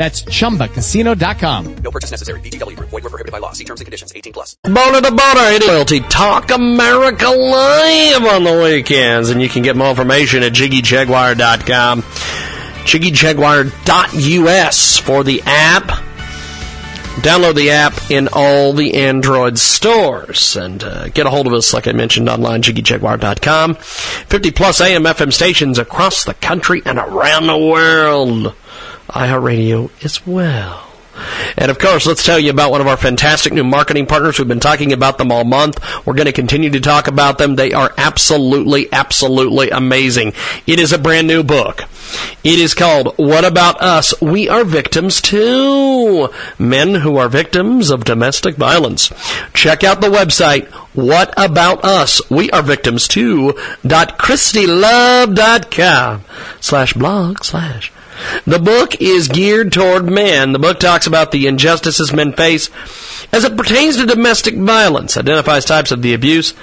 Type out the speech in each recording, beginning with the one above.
That's chumbacasino.com. No purchase necessary. VGW Group. Void were prohibited by law. See terms and conditions. 18 plus. Boner to boner, it is Loyalty Talk America Live on the weekends. And you can get more information at JiggyJaguar.com. JiggyJaguar.us for the app. Download the app in all the Android stores and uh, get a hold of us, like I mentioned, online, JiggyJaguar.com. 50 plus AM FM stations across the country and around the world. iHeartRadio as well. And of course, let's tell you about one of our fantastic new marketing partners. We've been talking about them all month. We're going to continue to talk about them. They are absolutely, absolutely amazing. It is a brand new book. It is called What About Us? We Are Victims Too. Men who are victims of domestic violence. Check out the website, What About Us? We Are Victims Too. Dot ChristyLove.com slash blog slash the book is geared toward men. The book talks about the injustices men face as it pertains to domestic violence, identifies types of the abuse,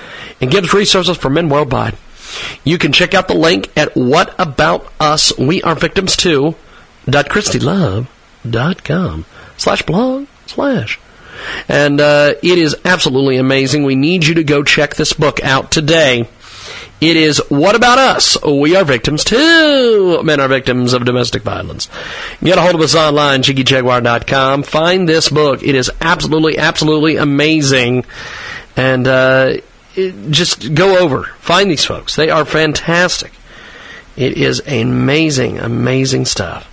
and gives resources for men worldwide. You can check out the link at whataboutus.we-are-victims-too.christylove.com slash blog slash. And uh, it is absolutely amazing. We need you to go check this book out today. It is What About Us? We are victims too. Men are victims of domestic violence. Get a hold of us online, JiggyJaguar.com. Find this book. It is absolutely, absolutely amazing. And uh, it, just go over. Find these folks. They are fantastic. It is amazing, amazing stuff.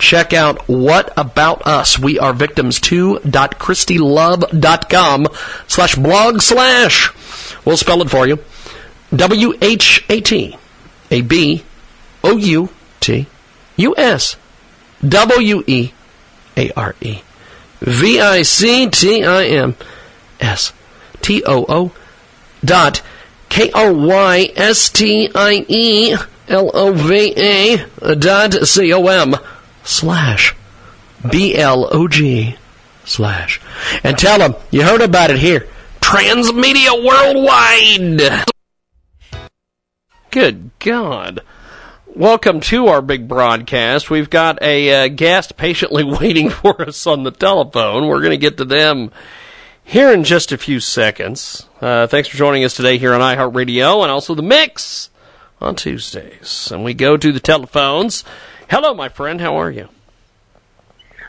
Check out What About Us? We are victims. ChristyLove.com slash blog slash. We'll spell it for you. W H A T A B O U T U S W E A R E V I C T I M S T O O dot K R Y S T I E L O V A dot C O M slash B L O G slash and tell them you heard about it here. Transmedia Worldwide. Good God. Welcome to our big broadcast. We've got a uh, guest patiently waiting for us on the telephone. We're going to get to them here in just a few seconds. Uh, thanks for joining us today here on iHeartRadio and also the Mix on Tuesdays. And we go to the telephones. Hello, my friend. How are you?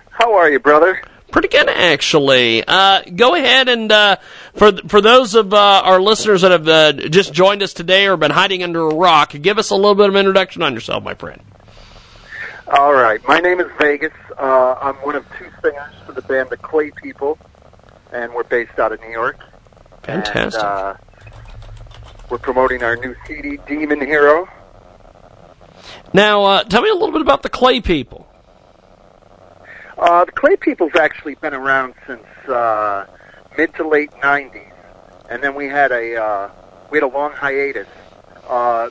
How are you, brother? Pretty good, actually. Uh, go ahead and uh, for for those of uh, our listeners that have uh, just joined us today or been hiding under a rock, give us a little bit of introduction on yourself, my friend. All right. My name is Vegas. Uh, I'm one of two singers for the band The Clay People, and we're based out of New York. Fantastic. And, uh, we're promoting our new CD, Demon Hero. Now, uh, tell me a little bit about the Clay People. Uh, the Clay People's actually been around since uh, mid to late '90s, and then we had a uh, we had a long hiatus. Uh,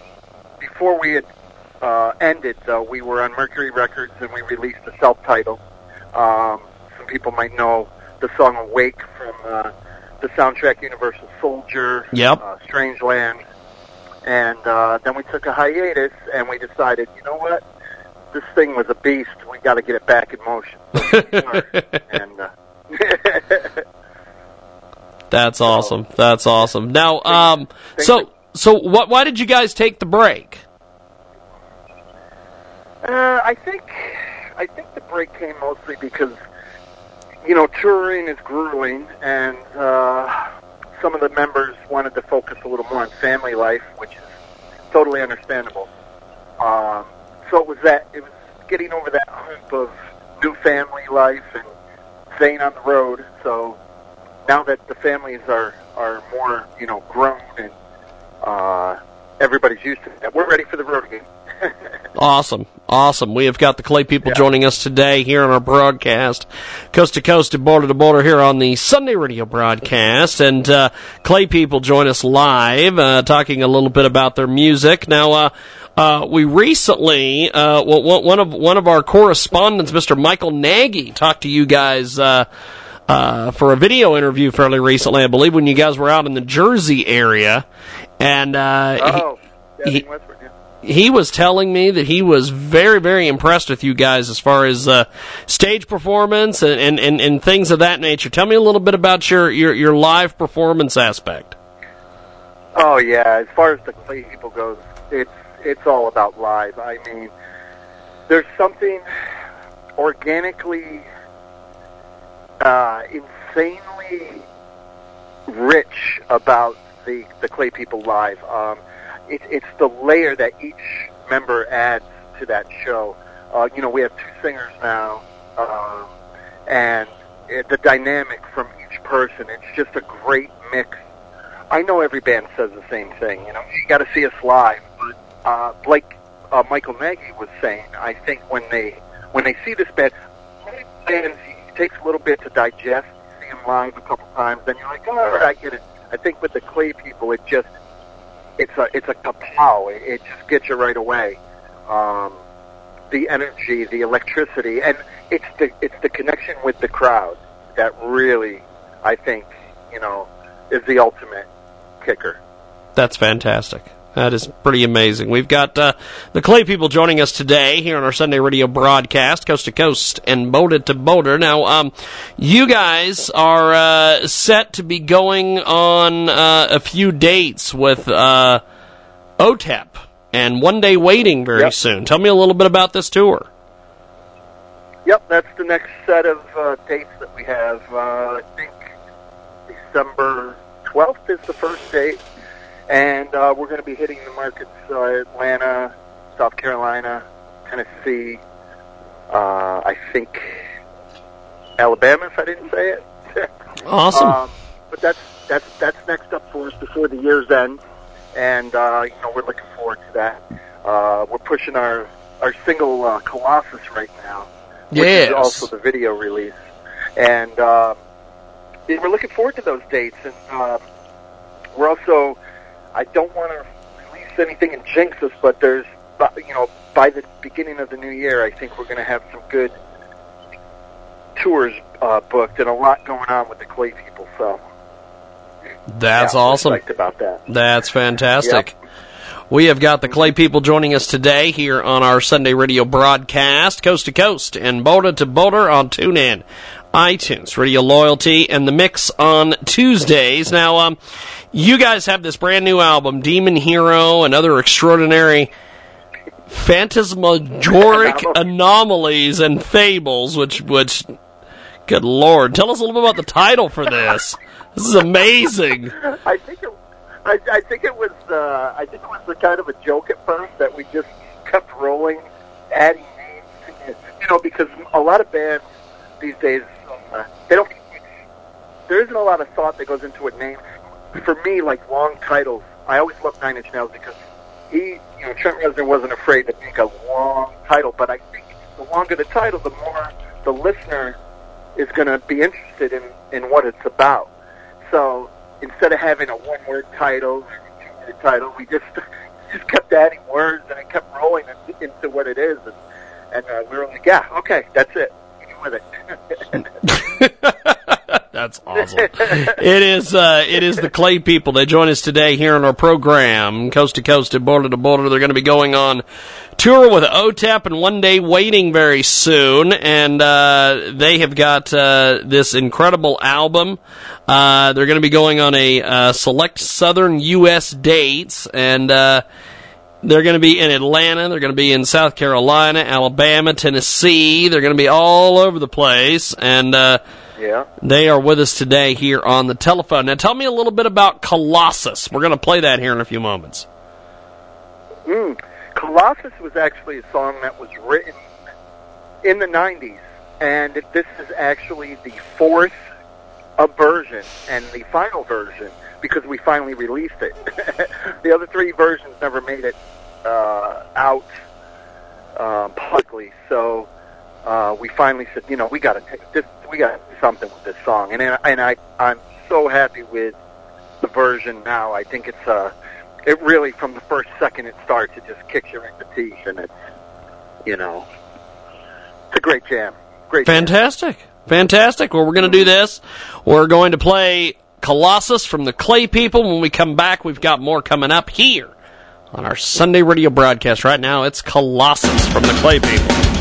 before we had uh, ended, though, we were on Mercury Records and we released a self-titled. Um, some people might know the song "Awake" from uh, the soundtrack Universal Soldier, Yep. uh, Strangeland, and uh, then we took a hiatus and we decided, you know what, this thing was a beast. We got to get it back in motion. and uh, That's awesome. That's awesome. Now, um, so so what? Why did you guys take the break? Uh, I think I think the break came mostly because you know touring is grueling, and uh, some of the members wanted to focus a little more on family life, which is totally understandable. Um, so it was that it was getting over that hump of new family life and staying on the road. So now that the families are are more you know grown and uh, everybody's used to that, we're ready for the road again. Awesome. Awesome. We have got the Clay people joining us today here on our broadcast, coast to coast and border to border here on the Sunday radio broadcast. And uh, Clay people join us live, uh, talking a little bit about their music. Now, uh, uh, we recently, uh, well, one of one of our correspondents, Mr. Michael Nagy, talked to you guys uh, uh, for a video interview fairly recently, I believe, when you guys were out in the Jersey area, and uh, Oh, he- he was telling me that he was very, very impressed with you guys as far as uh, stage performance and, and, and, and things of that nature. Tell me a little bit about your, your, your live performance aspect. Oh yeah, as far as the Clay people goes, it's it's all about live. I mean, there's something organically, uh, insanely rich about the the Clay people live. Um, it, it's the layer that each member adds to that show. Uh, you know, we have two singers now, um, and it, the dynamic from each person. It's just a great mix I know every band says the same thing. You know, you got to see us live. Uh, like uh, Michael Nagy was saying, I think when they when they see this band, many bands it takes a little bit to digest. See them live a couple times, then you're like, oh, all right, I get it. I think with the Clay people, it just it's a it's a kapow. It, it just gets you right away. Um, the energy, the electricity, and it's the it's the connection with the crowd that really, I think, you know, is the ultimate kicker. That's fantastic. That is pretty amazing. We've got uh, the Clay people joining us today here on our Sunday radio broadcast, coast to coast and boulder to boulder. Now, um, you guys are uh, set to be going on uh, a few dates with uh, OTEP and One Day Waiting very Yep. soon. Tell me a little bit about this tour. Yep, that's the next set of uh, dates that we have. Uh, I think December 12th is the first date, and uh, we're going to be hitting the markets uh, Atlanta, South Carolina, Tennessee, uh, I think Alabama, if I didn't say it. Awesome. Um, but that's that's that's next up for us before the year's end, and uh, you know we're looking forward to that. Uh, we're pushing our our single uh, Colossus right now, which Yes. is also the video release, and uh, we're looking forward to those dates. And um, we're also I don't want to release anything and jinx us, but there's you know by the beginning of the new year, I think we're going to have some good tours uh, booked and a lot going on with the Clay people. So That's yeah, awesome. about that. That's fantastic. We have got the Clay people joining us today here on our Sunday radio broadcast, coast to coast and boulder to boulder on TuneIn, iTunes, Radio Loyalty, and the mix on Tuesdays. Now, um, you guys have this brand new album, Demon Hero, and other extraordinary phantasmagoric anomalies and fables, which, which, good lord, tell us a little bit about the title for this. This is amazing. I think it, I, I think it was uh, I think it was the kind of a joke at first that we just kept rolling, adding names. to it. You know, because a lot of bands these days uh, they don't. There isn't a lot of thought that goes into a name. For me, like long titles, I always love Nine Inch Nails because he, you know, Trent Reznor wasn't afraid to make a long title. But I think the longer the title, the more the listener is going to be interested in in what it's about. So instead of having a one-word title, two-word title, we just just kept adding words and it kept rolling into what it is, and, and uh, we were like, yeah, okay, that's it. Can with it. That's awesome. it is uh, it is the Clay people. They join us today here on our program, coast to coast and border to border. They're going to be going on tour with OTEP and one day waiting very soon, and uh, they have got uh, this incredible album. Uh, they're going to be going on a uh, select southern U.S. dates, and uh, they're going to be in Atlanta. They're going to be in South Carolina, Alabama, Tennessee. They're going to be all over the place, and. Uh, yeah. they are with us today here on the telephone. Now, tell me a little bit about Colossus. We're going to play that here in a few moments. Mm. Colossus was actually a song that was written in the 90s, and this is actually the fourth version and the final version because we finally released it. the other three versions never made it uh, out uh, publicly. So uh, we finally said, you know, we got to this. We got something with this song, and and I I'm so happy with the version now. I think it's uh, it really from the first second it starts, it just kicks you in the teeth, and it's you know, it's a great jam. Great. jam. Fantastic. Fantastic. Well, we're going to do this. We're going to play Colossus from the Clay People. When we come back, we've got more coming up here on our Sunday radio broadcast. Right now, it's Colossus from the Clay People.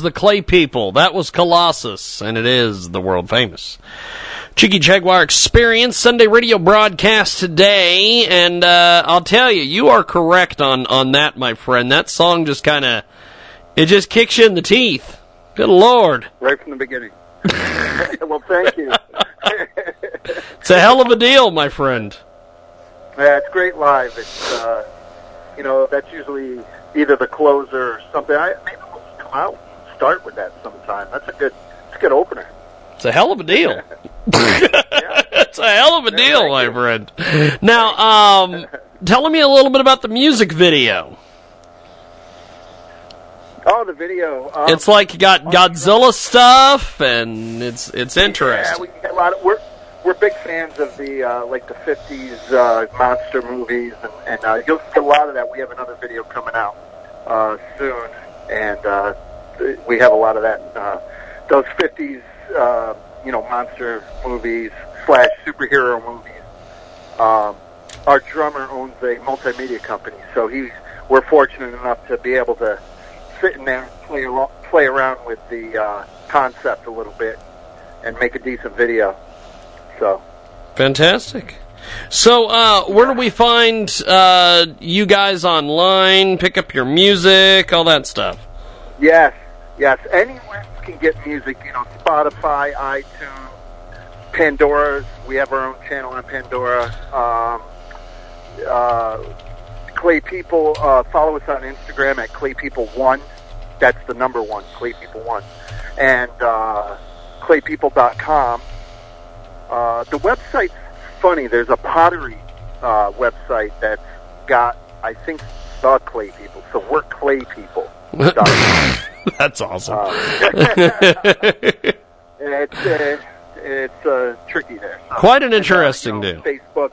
Was the Clay People. That was Colossus, and it is the world famous Jiggy Jaguar Experience Sunday radio broadcast today. And uh, I'll tell you, you are correct on on that, my friend. That song just kind of it just kicks you in the teeth. Good lord! right from the beginning. well, thank you. It's a hell of a deal, my friend. Yeah, it's great live. It's uh, you know that's usually either the closer or something. I maybe we'll come out start with that sometime. That's a good, it's a good opener. It's a hell of a deal. it's a hell of a deal, my you. friend. Now, um, tell me a little bit about the music video. Oh, the video. Um, It's like you got Godzilla stuff, and it's it's interesting. Yeah, we get a lot of, we're we're big fans of the uh, like the '50s uh, monster movies, and, and uh, you'll see a lot of that. We have another video coming out uh, soon, and uh, we have a lot of that. Uh, those '50s, uh, you know, monster movies slash superhero movies. Um, our drummer owns a multimedia company, so he's we're fortunate enough to be able to sit in there and play alo- play around with the uh, concept a little bit and make a decent video. So Fantastic. So, uh, where do we find uh, you guys online? Pick up your music, all that stuff. yes, yes, anyone can get music, you know, Spotify, iTunes, Pandora's. We have our own channel on Pandora. Um, uh, Clay People, uh, follow us on Instagram at Clay People One. That's the number one, Clay People One, and uh, ClayPeople.com. Uh, the website's funny. There's a pottery uh, website that's got, I think, the Clay People. So we're Clay People. That's awesome. it's uh, it's uh, tricky there. So, Quite an uh, interesting you know, deal. Facebook.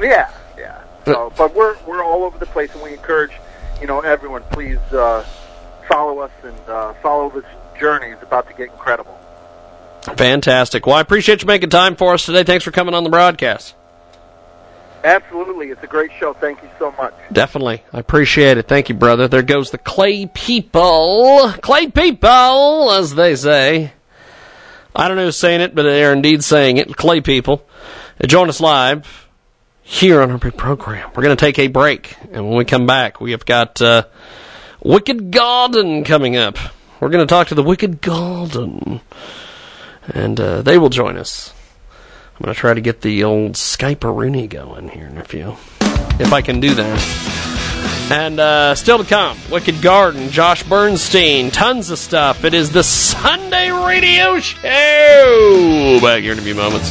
Yeah, yeah. So, but we're we're all over the place, and we encourage you know everyone. Please uh, follow us and uh, follow this journey. It's about to get incredible. Fantastic. Well, I appreciate you making time for us today. Thanks for coming on the broadcast. Absolutely, it's a great show. Thank you so much. Definitely. I appreciate it. Thank you, brother. There goes the Clay people. Clay people, as they say. I don't know who's saying it, but they're indeed saying it. Clay people. Join us live here on our big program. We're going to take a break, and when we come back, we have got uh, Wicked Garden coming up. We're going to talk to the Wicked Garden, and uh, they will join us. I'm going to try to get the old Skype Rooney going here in a few, if I can do that. And uh, still to come, Wicked Garden, Josh Bernstein, tons of stuff. It is the Sunday Radio Show. Back here in a few moments.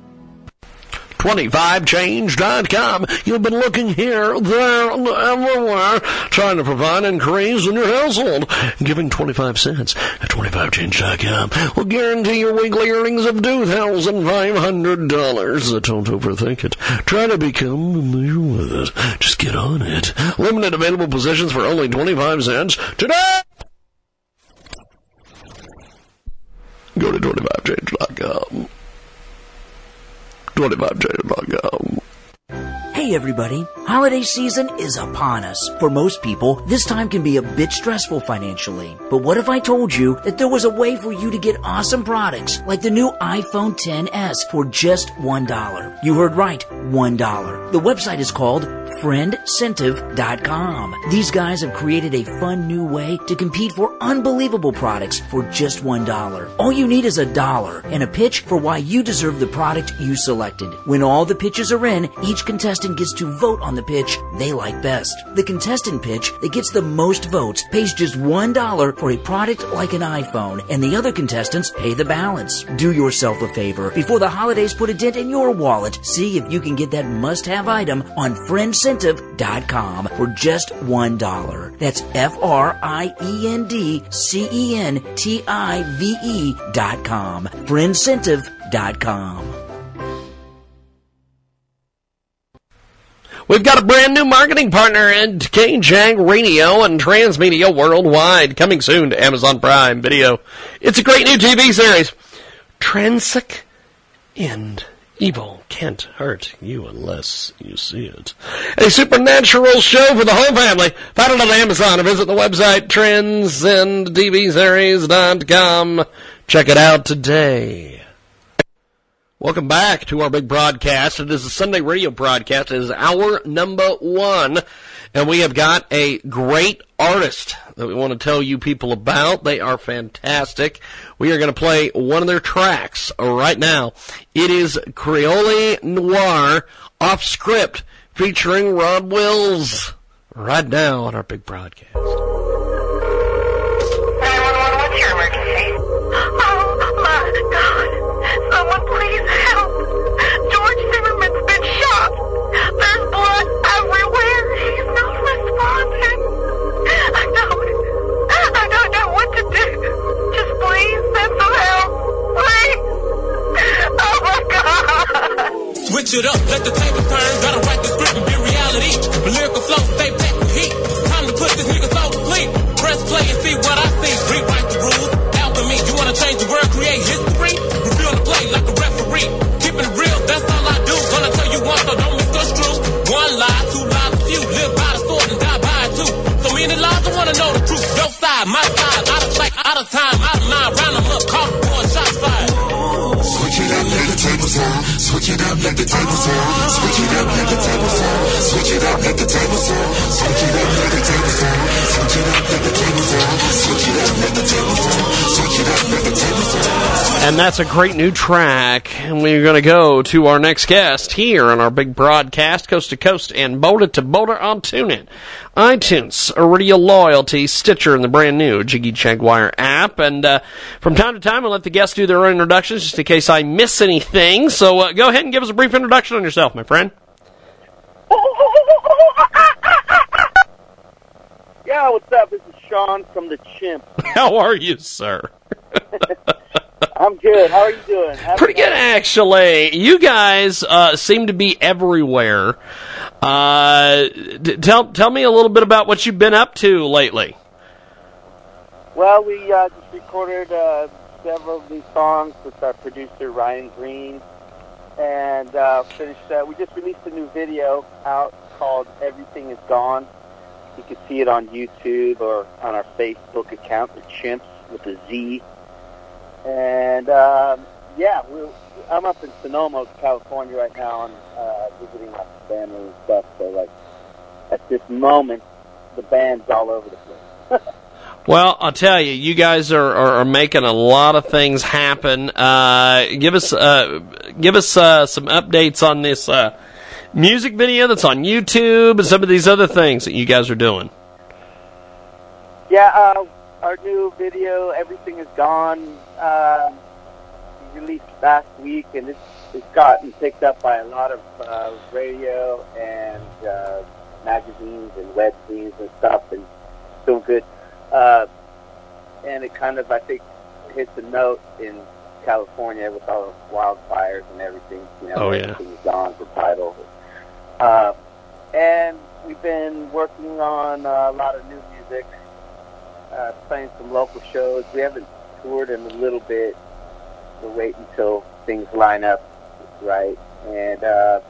25change.com. You've been looking here, there, everywhere, trying to provide increase in your household. Giving 25 cents at 25change.com will guarantee your weekly earnings of $2,500. Don't overthink it. Try to become familiar with it. Just get on it. Limited available positions for only 25 cents today. Go to 25change.com. 25change.com. Hey everybody, holiday season is upon us. For most people, this time can be a bit stressful financially. But what if I told you that there was a way for you to get awesome products like the new iPhone 10s for just $1? You heard right, $1. The website is called friendcentive.com. These guys have created a fun new way to compete for unbelievable products for just $1. All you need is a dollar and a pitch for why you deserve the product you selected. When all the pitches are in, each contestant gets to vote on the pitch they like best. The contestant pitch that gets the most votes pays just $1 for a product like an iPhone, and the other contestants pay the balance. Do yourself a favor before the holidays put a dent in your wallet. See if you can get that must have item on friendcentive.com for just $1. That's F R I E N D C E N T I V E dot com. Friendcentive.com. We've got a brand new marketing partner at KJAG Radio and Transmedia Worldwide coming soon to Amazon Prime Video. It's a great new TV series. Transic End Evil can't hurt you unless you see it. A supernatural show for the whole family. Find it on Amazon or visit the website trendsandtvseries.com. Check it out today. Welcome back to our big broadcast. It is a Sunday radio broadcast. It is our number one. And we have got a great artist that we want to tell you people about. They are fantastic. We are going to play one of their tracks right now. It is Creole Noir off script featuring Rod Wills right now on our big broadcast. That's a great new track. And we're going to go to our next guest here on our big broadcast, coast to coast and boulder to boulder on TuneIn, iTunes, Radio Loyalty, Stitcher, and the brand new Jiggy Jaguar app. And uh, from time to time, I'll let the guests do their own introductions just in case I miss anything. So uh, go ahead and give us a brief introduction on yourself, my friend. Yeah, what's up? This is Sean from the Chimp. How are you, sir? I'm good. How are you doing? Happy Pretty good, actually. You guys uh, seem to be everywhere. Uh, d- tell tell me a little bit about what you've been up to lately. Well, we uh, just recorded uh, several of these songs with our producer Ryan Greene, and uh, finished. We just released a new video out called "Everything Is Gone." You can see it on YouTube or on our Facebook account, The Chimps with a Z. And um, yeah, we're, I'm up in Sonoma, California right now, and uh, visiting my family and stuff. So, like, at this moment, the band's all over the place. Well, I'll tell you, you guys are, are, are making a lot of things happen. Uh, give us uh, give us uh, some updates on this uh, music video that's on YouTube and some of these other things that you guys are doing. Yeah, uh, our new video, Everything Is Gone, uh, released last week, and it's, it's gotten picked up by a lot of uh, radio and uh, magazines and web scenes and stuff, and doing good. Uh, and it kind of, I think, hits a note in California with all the wildfires and everything. You know, Oh, yeah. Everything Is Gone, the title. Uh, and we've been working on uh, a lot of new music uh, playing some local shows. We haven't toured in a little bit. We'll wait until things line up right. And uh,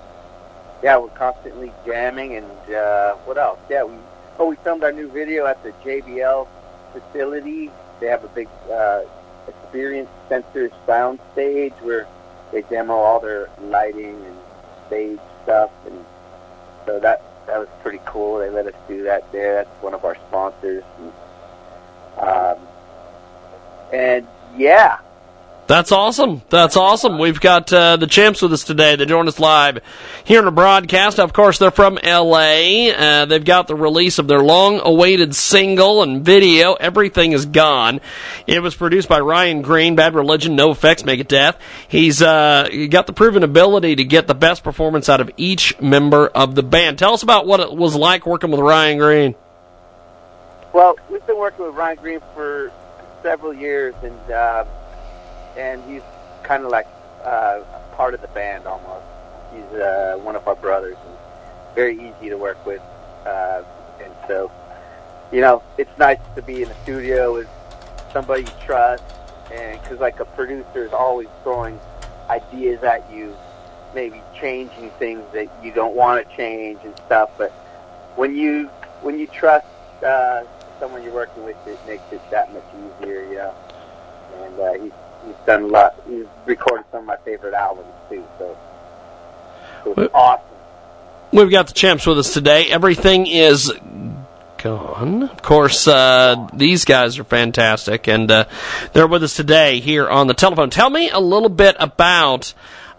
yeah, we're constantly jamming. And uh, what else? Yeah, we oh we filmed our new video at the JBL facility. They have a big uh, experience center sound stage where they demo all their lighting and stage stuff, and so that that was pretty cool. They let us do that there. That's one of our sponsors. And, um, and yeah, That's awesome. That's awesome. We've got uh, the champs with us today. They join us live here in the broadcast. Of course, they're from L.A. Uh, they've got the release of their long-awaited single and video. Everything is gone. It was produced by Ryan Greene. Bad Religion, NOFX, Make It Death. He's uh, got the proven ability to get the best performance out of each member of the band. Tell us about what it was like working with Ryan Greene. Well, we've been working with Ryan Greene for several years, and uh, and he's kind of like uh, part of the band almost. He's uh, one of our brothers, and very easy to work with. Uh, and so, you know, it's nice to be in the studio with somebody you trust, and because like a producer is always throwing ideas at you, maybe changing things that you don't want to change and stuff. But when you when you trust uh, someone you're working with, it makes it that much easier, you know. And uh, he's he's done a lot. He's recorded some of my favorite albums too. So, so it's awesome. We've got the champs with us today. Everything is gone. Of course, uh, these guys are fantastic, and uh, they're with us today here on the telephone. Tell me a little bit about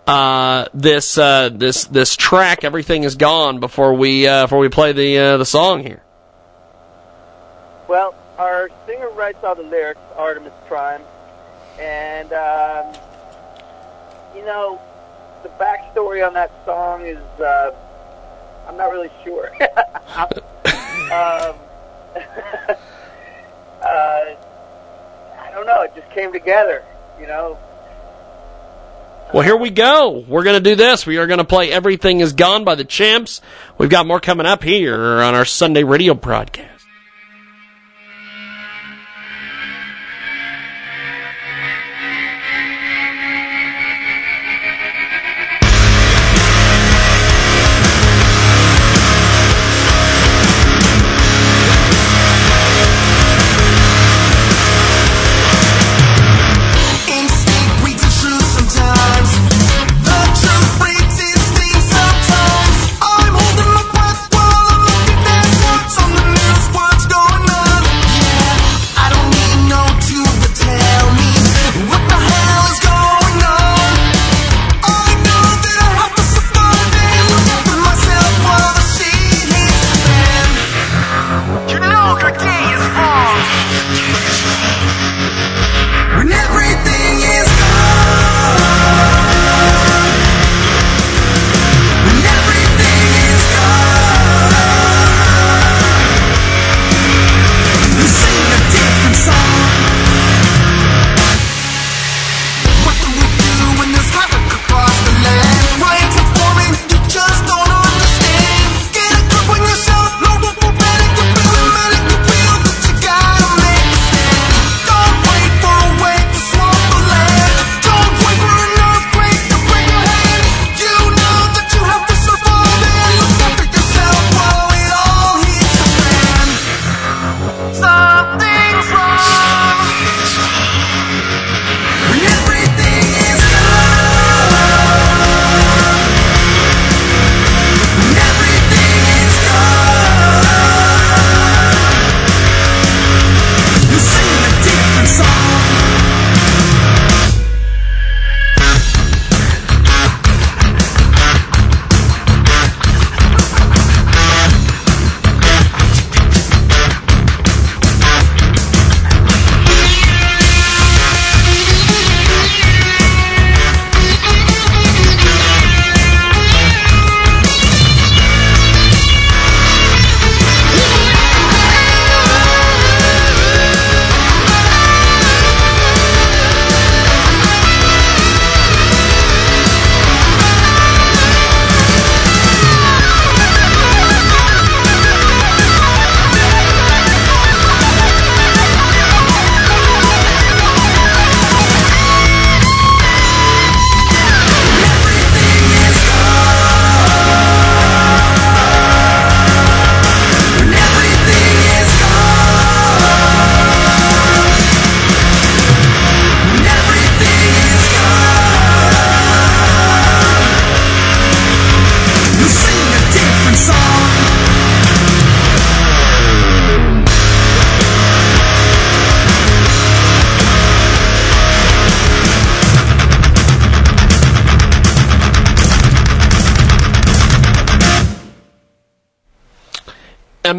uh, this uh, this this track. Everything is gone before we uh, before we play the uh, the song here. Well, our singer writes all the lyrics, Artemis Prime, and um, you know the backstory on that song is uh, I'm not really sure. um, uh, I don't know. It just came together, you know. Well, here we go. We're going to do this. We are going to play Everything is Gone by the Champs. We've got more coming up here on our Sunday radio broadcast.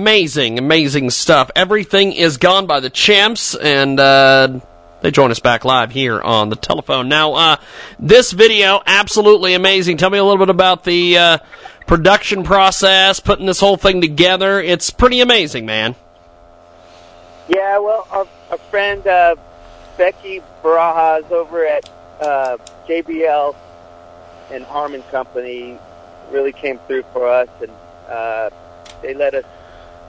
Amazing, amazing stuff. Everything is gone by the champs, and uh, they join us back live here on the telephone. Now, uh, this video, absolutely amazing. Tell me a little bit about the uh, production process, putting this whole thing together. It's pretty amazing, man. Yeah, well, our, our friend uh, Becky Barajas over at uh, JBL and Harman Company really came through for us, and uh, they let us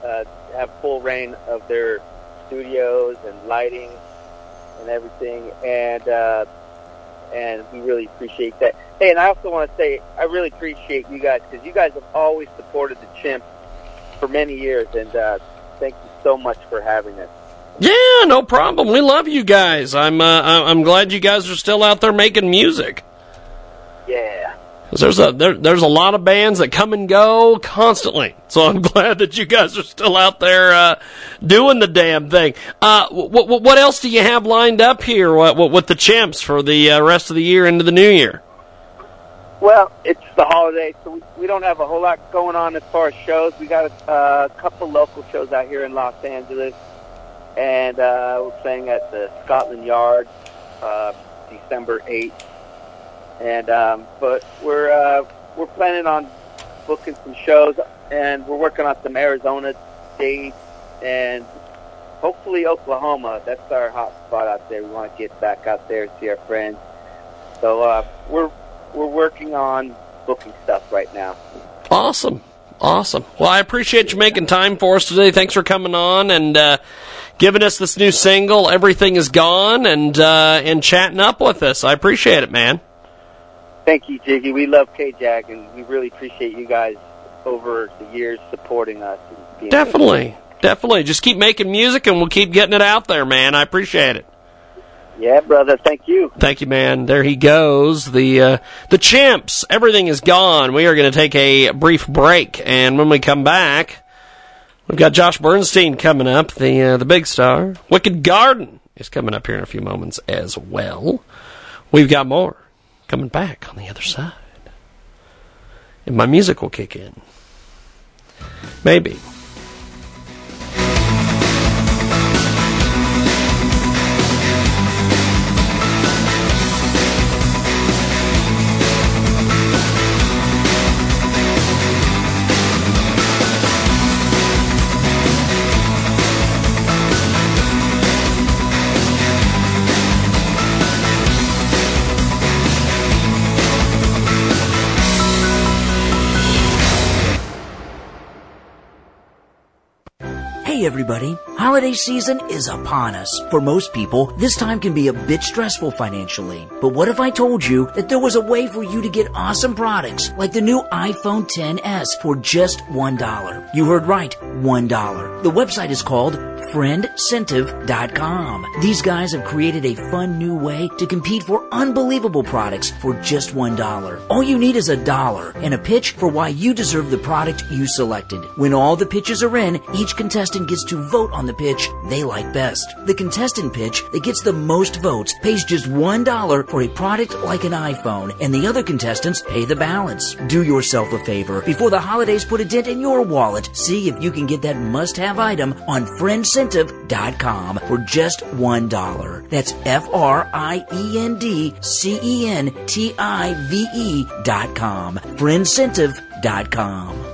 uh, have full reign of their studios and lighting and everything. And uh, and we really appreciate that. Hey, and I also want to say I really appreciate you guys because you guys have always supported the chimp for many years, and uh, thank you so much for having us. Yeah, no problem. We love you guys. I'm uh, I'm glad you guys are still out there making music. Yeah. There's a there, there's a lot of bands that come and go constantly. So I'm glad that you guys are still out there uh, doing the damn thing. Uh, what, what what else do you have lined up here? What, what with the Chimpz for the uh, rest of the year into the new year? Well, it's the holidays, so we, we don't have a whole lot going on as far as shows. We got a uh, couple local shows out here in Los Angeles, and uh, we're playing at the Scotland Yard uh, December eighth. And um, but we're uh, we're planning on booking some shows, and we're working on some Arizona dates, and hopefully Oklahoma. That's our hot spot out there. We want to get back out there and see our friends. So uh, we're we're working on booking stuff right now. Awesome. Awesome. Well, I appreciate you making time for us today. Thanks for coming on and uh, giving us this new single, Everything Is Gone, and uh, and chatting up with us. I appreciate it, man. Thank you, Jiggy. We love K-Jag, and we really appreciate you guys over the years supporting us. Definitely. Definitely. Just keep making music and we'll keep getting it out there, man. I appreciate it. Yeah, brother. Thank you. Thank you, man. There he goes. The uh, the Chimpz. Everything is gone. We are going to take a brief break, and when we come back, we've got Josh Bernstein coming up, the uh, the big star. Wicked Garden is coming up here in a few moments as well. We've got more coming back on the other side, and my music will kick in. Maybe. Everybody, holiday season is upon us. For most people, this time can be a bit stressful financially. But what if I told you that there was a way for you to get awesome products like the new iPhone 10s for just $1? You heard right, $1. The website is called friendcentive.com. These guys have created a fun new way to compete for unbelievable products for just $1. All you need is a dollar and a pitch for why you deserve the product you selected. When all the pitches are in, each contestant gets to vote on the pitch they like best. The contestant pitch that gets the most votes pays just $1 for a product like an iPhone, and the other contestants pay the balance. Do yourself a favor before the holidays put a dent in your wallet. See if you can get that must have item on friendcentive.com for just $1. That's F R I E N D C E N T I V E dot com. Friendcentive.com.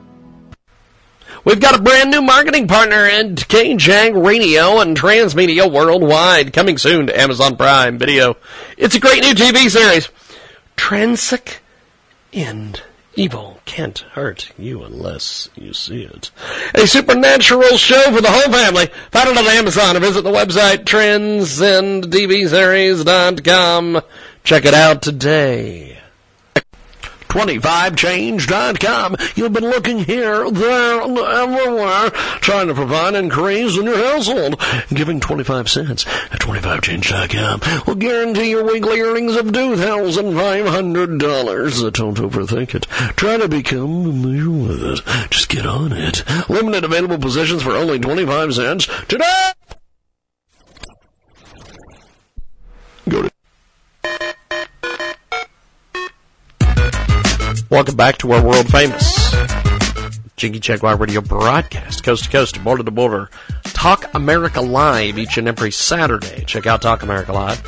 We've got a brand new marketing partner in KJAG Radio and Transmedia Worldwide, coming soon to Amazon Prime Video. It's a great new TV series. Transic End. Evil can't hurt you unless you see it. A supernatural show for the whole family. Find it on Amazon or visit the website transcendtvseries.com. Check it out today. 25change.com. You've been looking here, there, everywhere, trying to provide increase in your household. Giving 25 cents at 25change.com will guarantee your weekly earnings of $2,500. Uh, don't overthink it. Try to become familiar with it. Just get on it. Limited available positions for only 25 cents today. Welcome back to our world famous Jiggy Jaguar radio broadcast, coast to coast, border to border, Talk America Live each and every Saturday. Check out Talk America Live.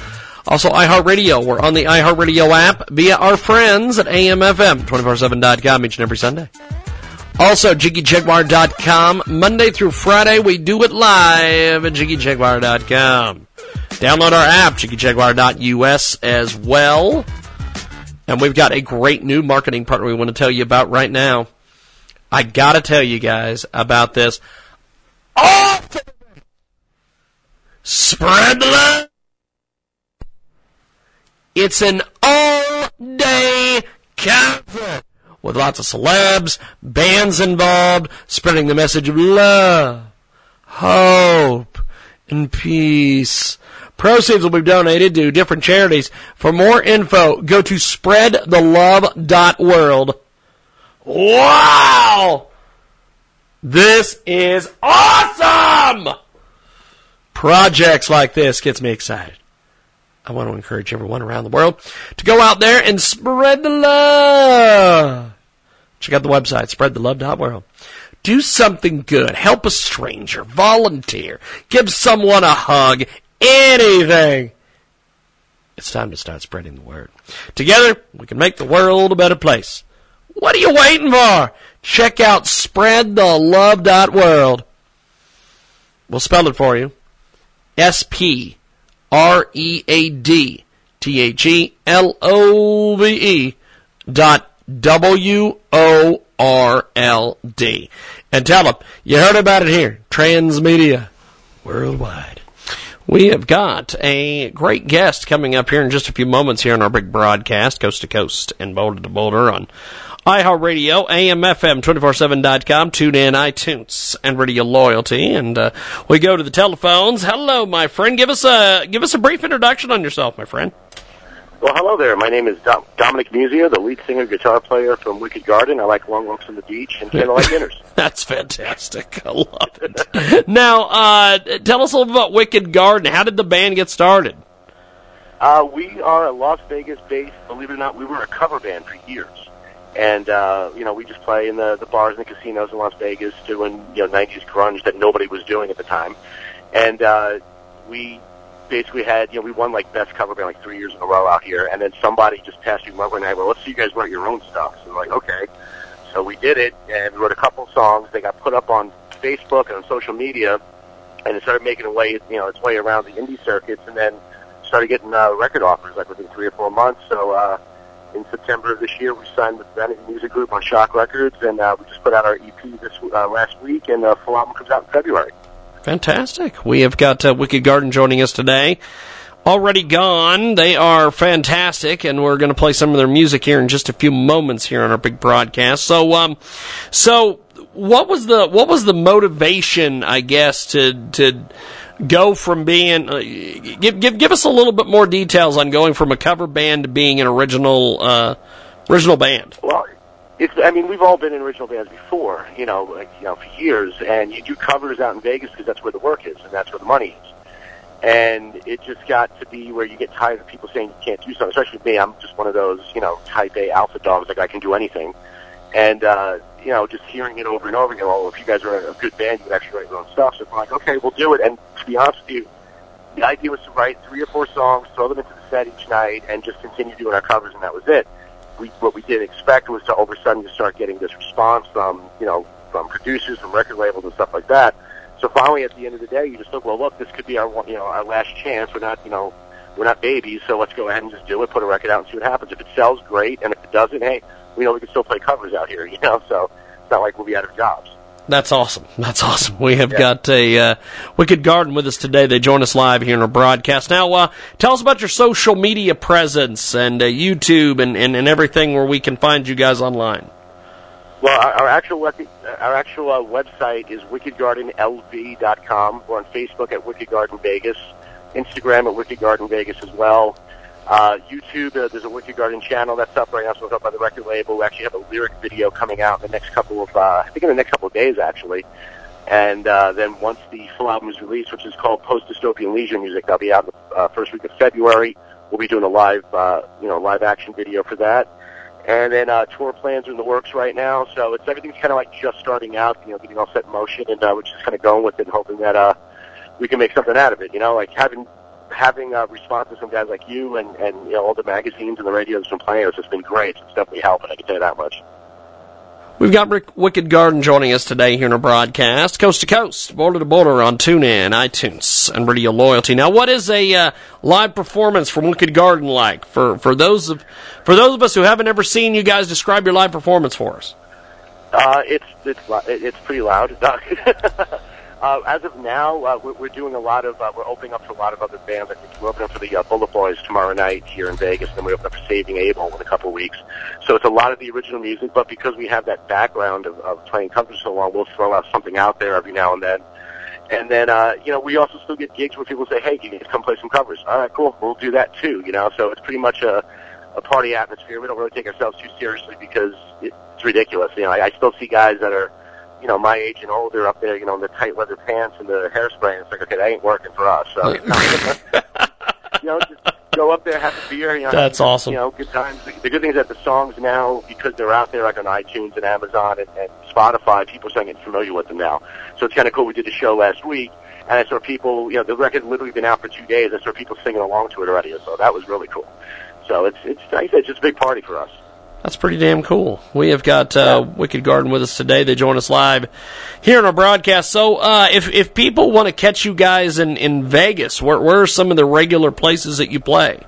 Also, iHeartRadio. We're on the iHeartRadio app via our friends at AMFM247.com each and every Sunday. Also, JiggyJaguar.com. Monday through Friday, we do it live at JiggyJaguar.com. Download our app, JiggyJaguar.us as well. And we've got a great new marketing partner we want to tell you about right now. I gotta tell you guys about this. Oh! Spread the love! It's an all-day concert with lots of celebs, bands involved, spreading the message of love, hope, and peace. Proceeds will be donated to different charities. For more info, go to spreadthelove.world. Wow! This is awesome! Projects like this gets me excited. I want to encourage everyone around the world to go out there and spread the love. Check out the website, spreadthelove.world. Do something good. Help a stranger. Volunteer. Give someone a hug. Anything. It's time to start spreading the word. Together, we can make the world a better place. What are you waiting for? Check out spreadthelove.world. We'll spell it for you. S P R E A D T H E L O V E dot W O R L D. And tell them you heard about it here. Transmedia worldwide. We have got a great guest coming up here in just a few moments here on our big broadcast, coast to coast and boulder to boulder on iHeartRadio, AMFM247.com, tune in, iTunes, and Radio Loyalty. And uh, we go to the telephones. Hello, my friend. Give us a give us a brief introduction on yourself, my friend. Well, hello there. My name is Dom- Dominic Musia, the lead singer, guitar player from Wicked Garden. I like long walks on the beach and candlelight dinners. That's fantastic. I love it. now, uh, tell us a little bit about Wicked Garden. How did the band get started? Uh, we are a Las Vegas-based. Believe it or not, we were a cover band for years, and uh, you know we just play in the the bars and the casinos in Las Vegas, doing you know '90s grunge that nobody was doing at the time, and uh, we basically had, you know, we won like best cover band like three years in a row out here, and then somebody just passed me one night. Well, let's see you guys write your own stuff. So we're like, okay. So we did it, and we wrote a couple songs. They got put up on Facebook and on social media, and it started making a way, you know, its way around the indie circuits, and then started getting uh, record offers like within three or four months. So uh, in September of this year, we signed with Vanity Music Group on Shock Records, and uh, we just put out our EP this uh, last week, and the full album comes out in February. Fantastic. We have got uh, Wicked Garden joining us today. Already gone. They are fantastic, and we're going to play some of their music here in just a few moments here on our big broadcast. So, um, so what was the what was the motivation, I guess, to to go from being uh, give give give us a little bit more details on going from a cover band to being an original uh, original band. Well, it's, I mean, we've all been in original bands before, you know, like, you know, for years, and you do covers out in Vegas because that's where the work is and that's where the money is. And it just got to be where you get tired of people saying you can't do something, especially me. I'm just one of those, you know, type A alpha dogs, like I can do anything. And, uh, you know, just hearing it over and over again, oh, if you guys are a good band, you would actually write your own stuff. So I'm like, okay, we'll do it. And to be honest with you, the idea was to write three or four songs, throw them into the set each night, and just continue doing our covers, and that was it we what we didn't expect was to all of a sudden to start getting this response from you know from producers, from record labels, and stuff like that. So finally, at the end of the day, you just look, well, look, this could be our you know our last chance. We're not you know we're not babies, so let's go ahead and just do it, put a record out, and see what happens. If it sells, great, and if it doesn't, hey, we know we can still play covers out here, you know. So it's not like we'll be out of jobs. That's awesome. That's awesome. We have got a uh, Wicked Garden with us today. They join us live here in our broadcast. Now, uh, tell us about your social media presence and uh, YouTube and, and, and everything where we can find you guys online. Well, our, our actual our actual uh, website is wickedgardenlv.com. We're on Facebook at Wicked Garden Vegas, Instagram at Wicked Garden Vegas as well. Uh, YouTube, uh, there's a Wicked Garden channel that's up right now, so it's up by the record label. We actually have a lyric video coming out in the next couple of, uh, I think in the next couple of days actually. And uh, then once the full album is released, which is called Post Dystopian Leisure Music, that'll be out the uh, first week of February. We'll be doing a live, uh, you know, live action video for that. and then uh, tour plans are in the works right now. So it's everything's kind of like just starting out, you know, getting all set in motion, and uh, we're just kind of going with it, hoping that uh, we can make something out of it. You know, like having having uh, responses from guys like you and and you know all the magazines and the radios from playing us has been great. It's definitely helping. I can tell you that much. We've got Rick Wicked Garden joining us today here in our broadcast, coast to coast, border to border on TuneIn, iTunes, and Radio Loyalty. Now, what is a uh, live performance from Wicked Garden like for for those of for those of us who haven't ever seen you guys? Describe your live performance for us. Uh, it's it's it's pretty loud. uh, as of now, uh, we're, we're doing a lot of uh, we're opening up to a lot of other bands. I think we're opening up for the uh, Bullet Boys tomorrow night here in Vegas, and then we open up for Saving Abel in a couple of weeks. So it's a lot of the original music, but because we have that background of, of playing country so long, we'll throw out something out there every now and then. And then, uh, you know, we also still get gigs where people say, "Hey, you guys come play some covers?" All right, cool. We'll do that too. You know, so it's pretty much a a party atmosphere. We don't really take ourselves too seriously because it's ridiculous. You know, I, I still see guys that are, you know, my age and older up there, you know, in the tight leather pants and the hairspray. And it's like, okay, that ain't working for us. So, you know, just go up there, have a beer. You know, That's have, awesome. You know, good times. The, good thing is that the songs now, because they're out there like on iTunes and Amazon and, and Spotify, people are starting to get familiar with them now. So it's kind of cool. We did the show last week. And I saw people, you know, the record literally been out for two days. I saw people singing along to it already. So that was really cool. So it's, it's, like I said, it's just a big party for us. That's pretty damn cool. We have got uh, Wicked Garden with us today. They join us live here in our broadcast. So, uh, if if people want to catch you guys in in Vegas, where where are some of the regular places that you play?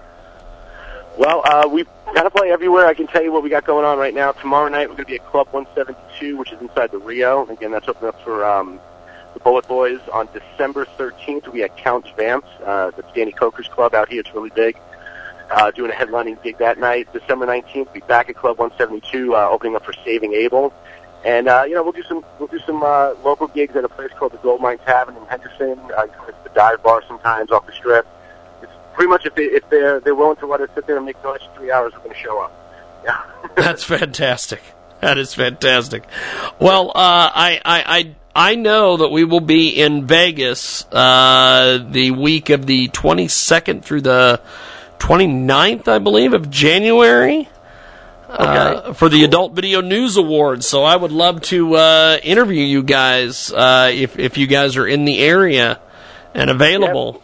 Well, uh, we kind of play everywhere. I can tell you what we got going on right now. Tomorrow night we're going to be at Club 172, which is inside the Rio. Again, that's open up for um, the Bullet Boys. On December 13th, we'll be at Count's Vamp'd. Uh, that's Danny Koker's club out here. It's really big. Uh, doing a headlining gig that night. December 19th, be back at Club 172, uh, opening up for Saving Abel. And, uh, you know, we'll do some, we'll do some, uh, local gigs at a place called the Goldmine Tavern in Henderson. Uh, it's the dive bar sometimes off the strip. It's pretty much if they, if they're, they're willing to let us sit there and make noise for three hours, we're going to show up. Yeah. That's fantastic. That is fantastic. Well, uh, I, I, I, I know that we will be in Vegas uh, the week of the 22nd through the 29th, I believe, of January. Uh, for the Adult Video News Awards, so I would love to uh, interview you guys uh, if if you guys are in the area and available.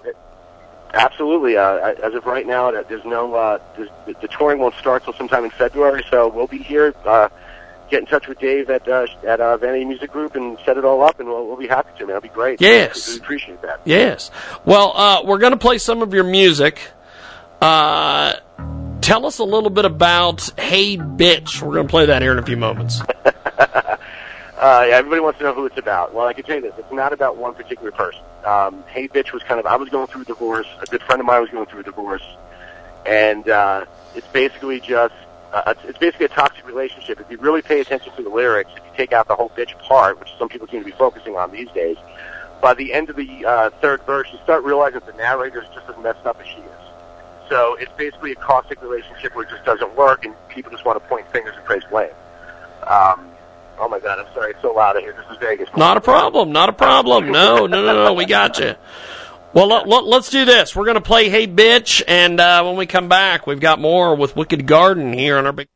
Absolutely. Uh, as of right now, there's no uh, there's, the, touring won't start till sometime in February. So we'll be here. Uh, get in touch with Dave at uh, at uh, Vanity Music Group and set it all up, and we'll, we'll be happy to. Man, it'll be great. Yes. we appreciate that. Yes. Well, uh, we're going to play some of your music. Uh, tell us a little bit about Hey Bitch. We're going to play that here in a few moments. Uh, yeah, everybody wants to know who it's about. Well, I can tell you this: it's not about one particular person. Um, hey, bitch was kind of. I was going through a divorce. A good friend of mine was going through a divorce, and uh, it's basically just. Uh, it's, basically a toxic relationship. If you really pay attention to the lyrics, if you take out the whole bitch part, which some people seem to be focusing on these days, by the end of the uh, third verse, you start realizing that the narrator is just as messed up as she is. So it's basically a caustic relationship where it just doesn't work, and people just want to point fingers and praise blame. Um, oh my God, I'm sorry, it's so loud in here. This is Vegas. Not a problem. Not a problem. No, no, no, no. We got you. Well, let, let's do this. We're going to play Hey Bitch, and uh, when we come back, we've got more with Wicked Garden here on our big.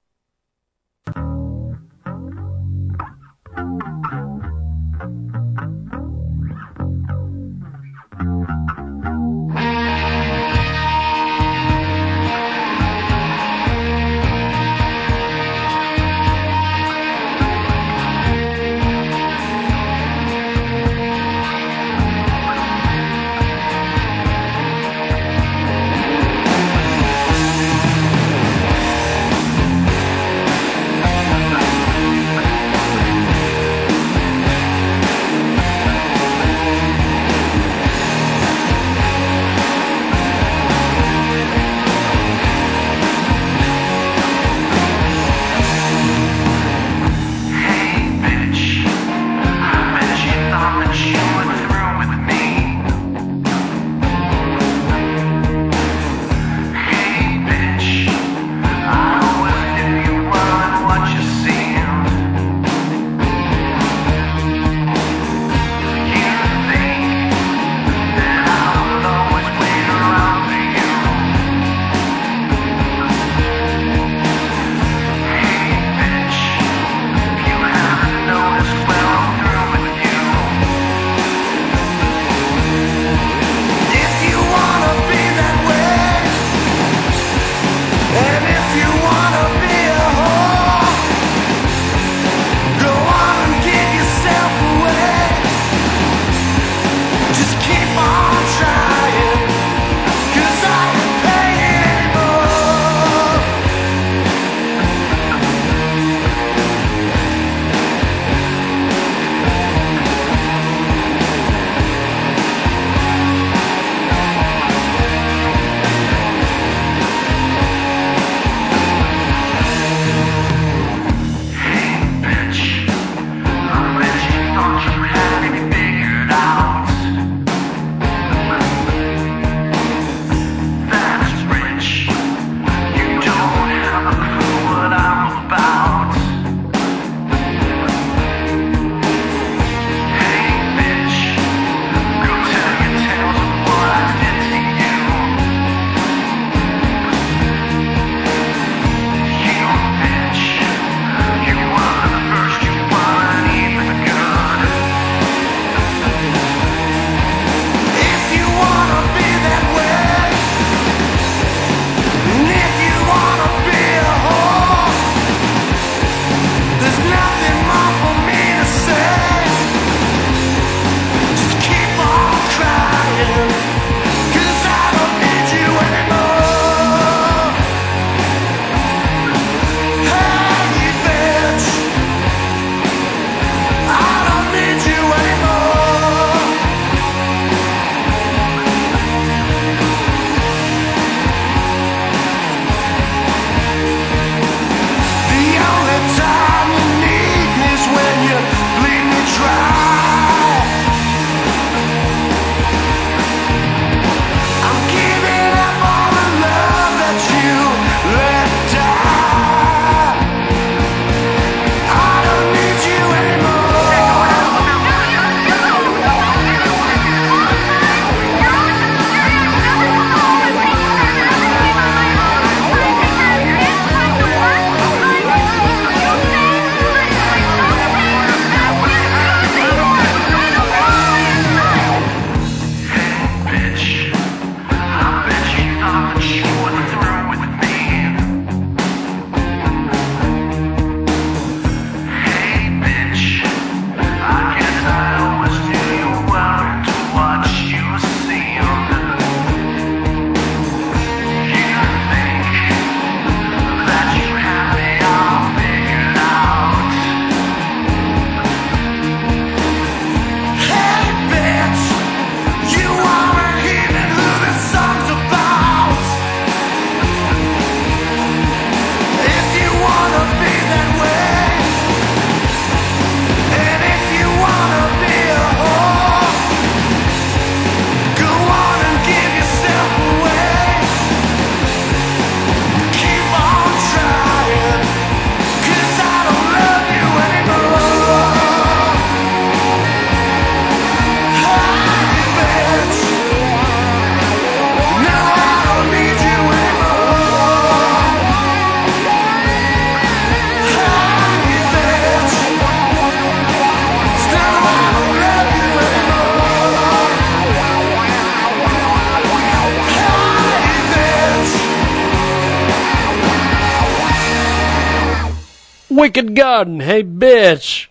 Wicked Garden. Hey, bitch.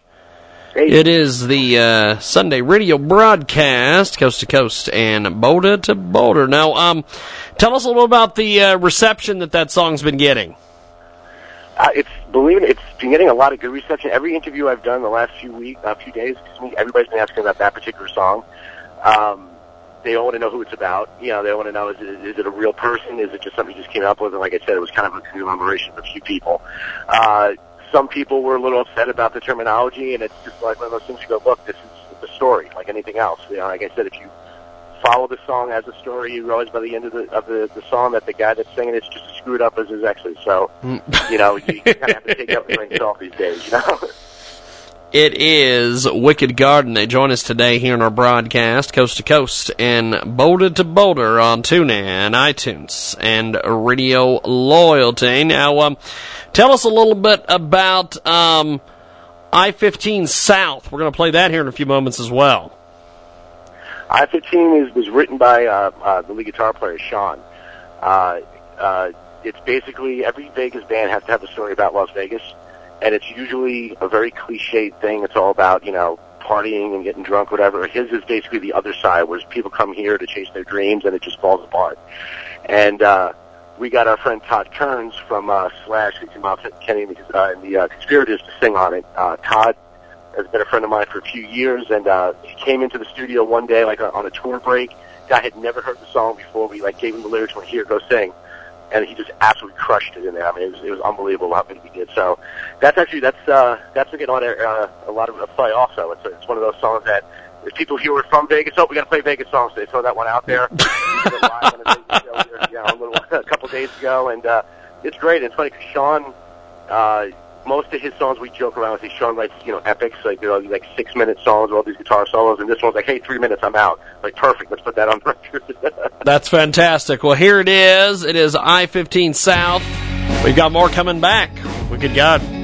It is the uh, Sunday radio broadcast, coast to coast and Boulder to Boulder. Now, um, tell us a little about the uh, reception that that song's been getting. Uh, it's believe it, it's been getting a lot of good reception. Every interview I've done the last few week, uh, few days, me, everybody's been asking about that particular song. Um, they all want to know who it's about. You know, they want to know is it, is it a real person? Is it just something you just came up with? And like I said, it was kind of a conglomeration of a few people. Uh, some people were a little upset about the terminology, and it's just like one of those things. You go, look, this is the story, like anything else. You know, like I said, if you follow the song as a story, you realize by the end of the of the, the song that the guy that's singing it's just as screwed up as his exes. So, mm. you know, you kind of have to take up grain salt these days. You know. It is Wicked Garden. They join us today here in our broadcast, coast to coast and Boulder to Boulder on TuneIn, iTunes, and Radio Loyalty. Now, um, tell us a little bit about um, I-15 South. We're going to play that here in a few moments as well. I-15 is, was written by uh, uh, the lead guitar player Sean. Uh, uh, it's basically every Vegas band has to have a story about Las Vegas, and it's usually a very cliched thing. It's all about you know partying and getting drunk, whatever. His is basically the other side, where people come here to chase their dreams, and it just falls apart. And uh, we got our friend Todd Kearns from uh, Slash, who came out Kenny and the, uh, and the uh, Conspirators to sing on it. Uh, Todd has been a friend of mine for a few years, and uh, he came into the studio one day, like uh, on a tour break. Guy had never heard the song before. We like gave him the lyrics, went here, go sing, and he just absolutely crushed it in there. I mean, it was, it was unbelievable how good he did. So that's actually that's uh, that's been on uh, a lot of a play. Also, it's it's one of those songs that if people here are from Vegas, oh, we got to play Vegas songs. So they throw that one out there. We did it live on a Vegas show here, you know, a little a couple days ago, and uh, it's great. It's funny because Sean. Uh, most of his songs we joke around with. Sean writes, you know, epics, like you know, like six minute songs, with all these guitar solos, and this one's like, hey, three minutes, I'm out. Like perfect. Let's put that on record. That's fantastic. Well, here it is. It is I-15 South. We've got more coming back. We Wicked God.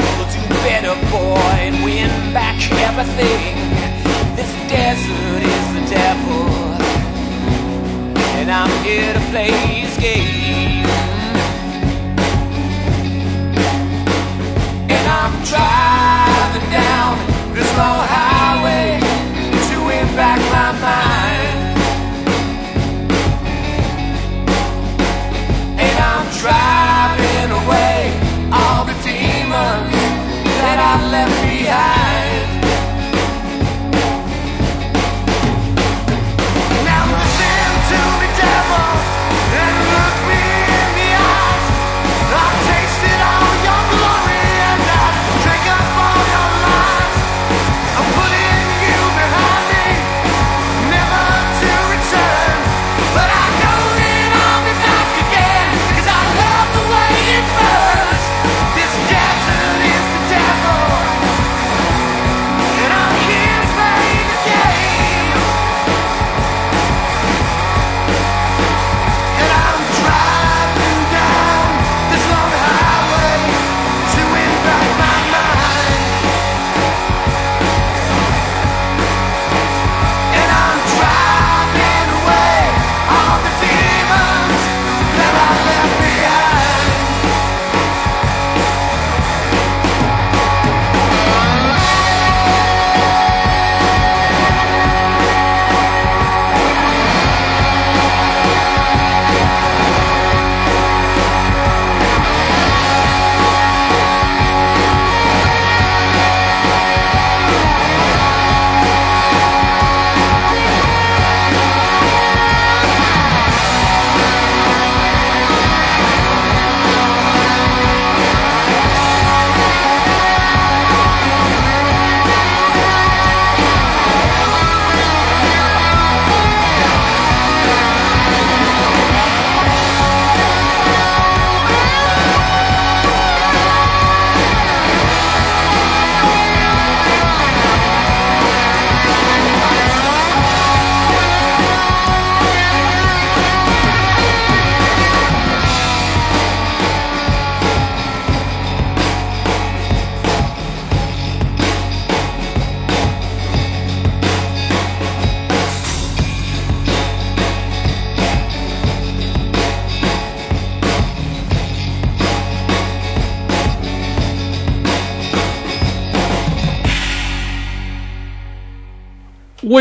back everything. This desert is the devil, and I'm here to play his game. And I'm driving down this long highway to win back my mind. And I'm driving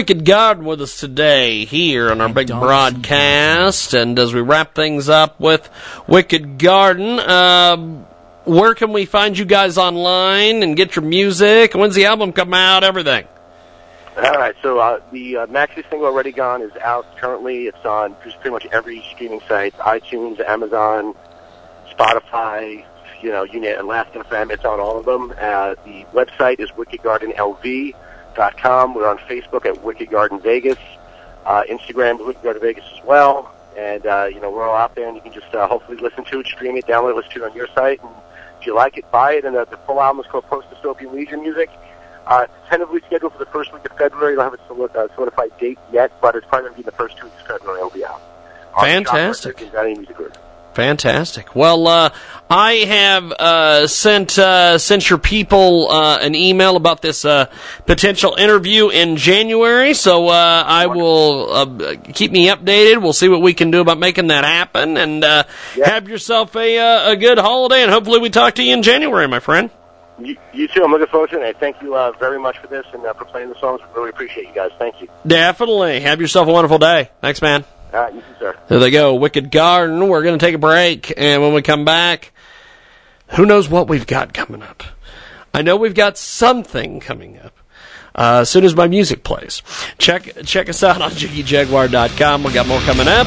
Wicked Garden with us today here on our big broadcast. And as we wrap things up with Wicked Garden, um, where can we find you guys online and get your music? When's the album come out? Everything. All right, so uh, the uh, maxi single "Already Gone" is out currently. It's on just pretty much every streaming site: iTunes, Amazon, Spotify. You know, you name Last FM. It's on all of them. Uh, the website is We're on Facebook at Wicked Garden Vegas, uh, Instagram Wicked Garden Vegas as well. And uh, you know, we're all out there, and you can just uh, hopefully listen to it, stream it, download it, listen to it on your site. And if you like it, buy it. And uh, the full album is called Post Dystopian Legion Music. Uh, it's tentatively scheduled for the first week of February. I don't have a uh, solidified date yet, but it's probably going to be the first two weeks of February. It'll be out. Fantastic. And Music Group. Fantastic. Well, uh, I have uh, sent uh, sent your people uh, an email about this uh, potential interview in January, so uh, I will uh, keep me updated. We'll see what we can do about making that happen, and uh, have yourself a uh, a good holiday, and hopefully we talk to you in January, my friend. You, you too. I'm looking forward to it. And I thank you uh, very much for this and uh, for playing the songs. We really appreciate you guys. Thank you. Definitely. Have yourself a wonderful day. Thanks, man. All right, you too, sir. There they go. Wicked Garden. We're going to take a break. And when we come back, who knows what we've got coming up? I know we've got something coming up. Uh, as soon as my music plays. Check check us out on JiggyJaguar.com. we got more coming up.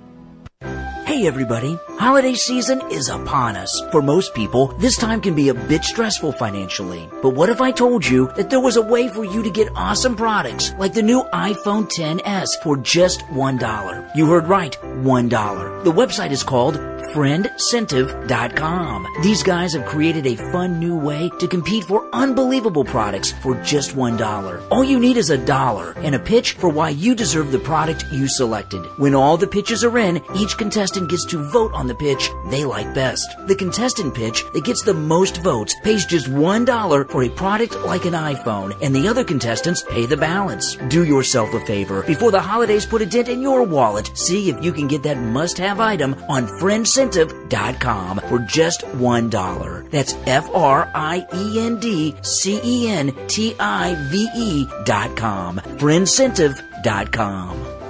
Hey everybody, holiday season is upon us. For most people, this time can be a bit stressful financially. But what if I told you that there was a way for you to get awesome products like the new iPhone 10s for just $1? You heard right, $1. The website is called friendcentive.com. These guys have created a fun new way to compete for unbelievable products for just $1. All you need is a dollar and a pitch for why you deserve the product you selected. When all the pitches are in, each contestant gets to vote on the pitch they like best. The contestant pitch that gets the most votes pays just $1 for a product like an iPhone, and the other contestants pay the balance. Do yourself a favor. Before the holidays put a dent in your wallet, see if you can get that must-have item on friendcentive.com for just $1. That's F-R-I-E-N-D-C-E-N-T-I-V-E dot com. friendcentive.com.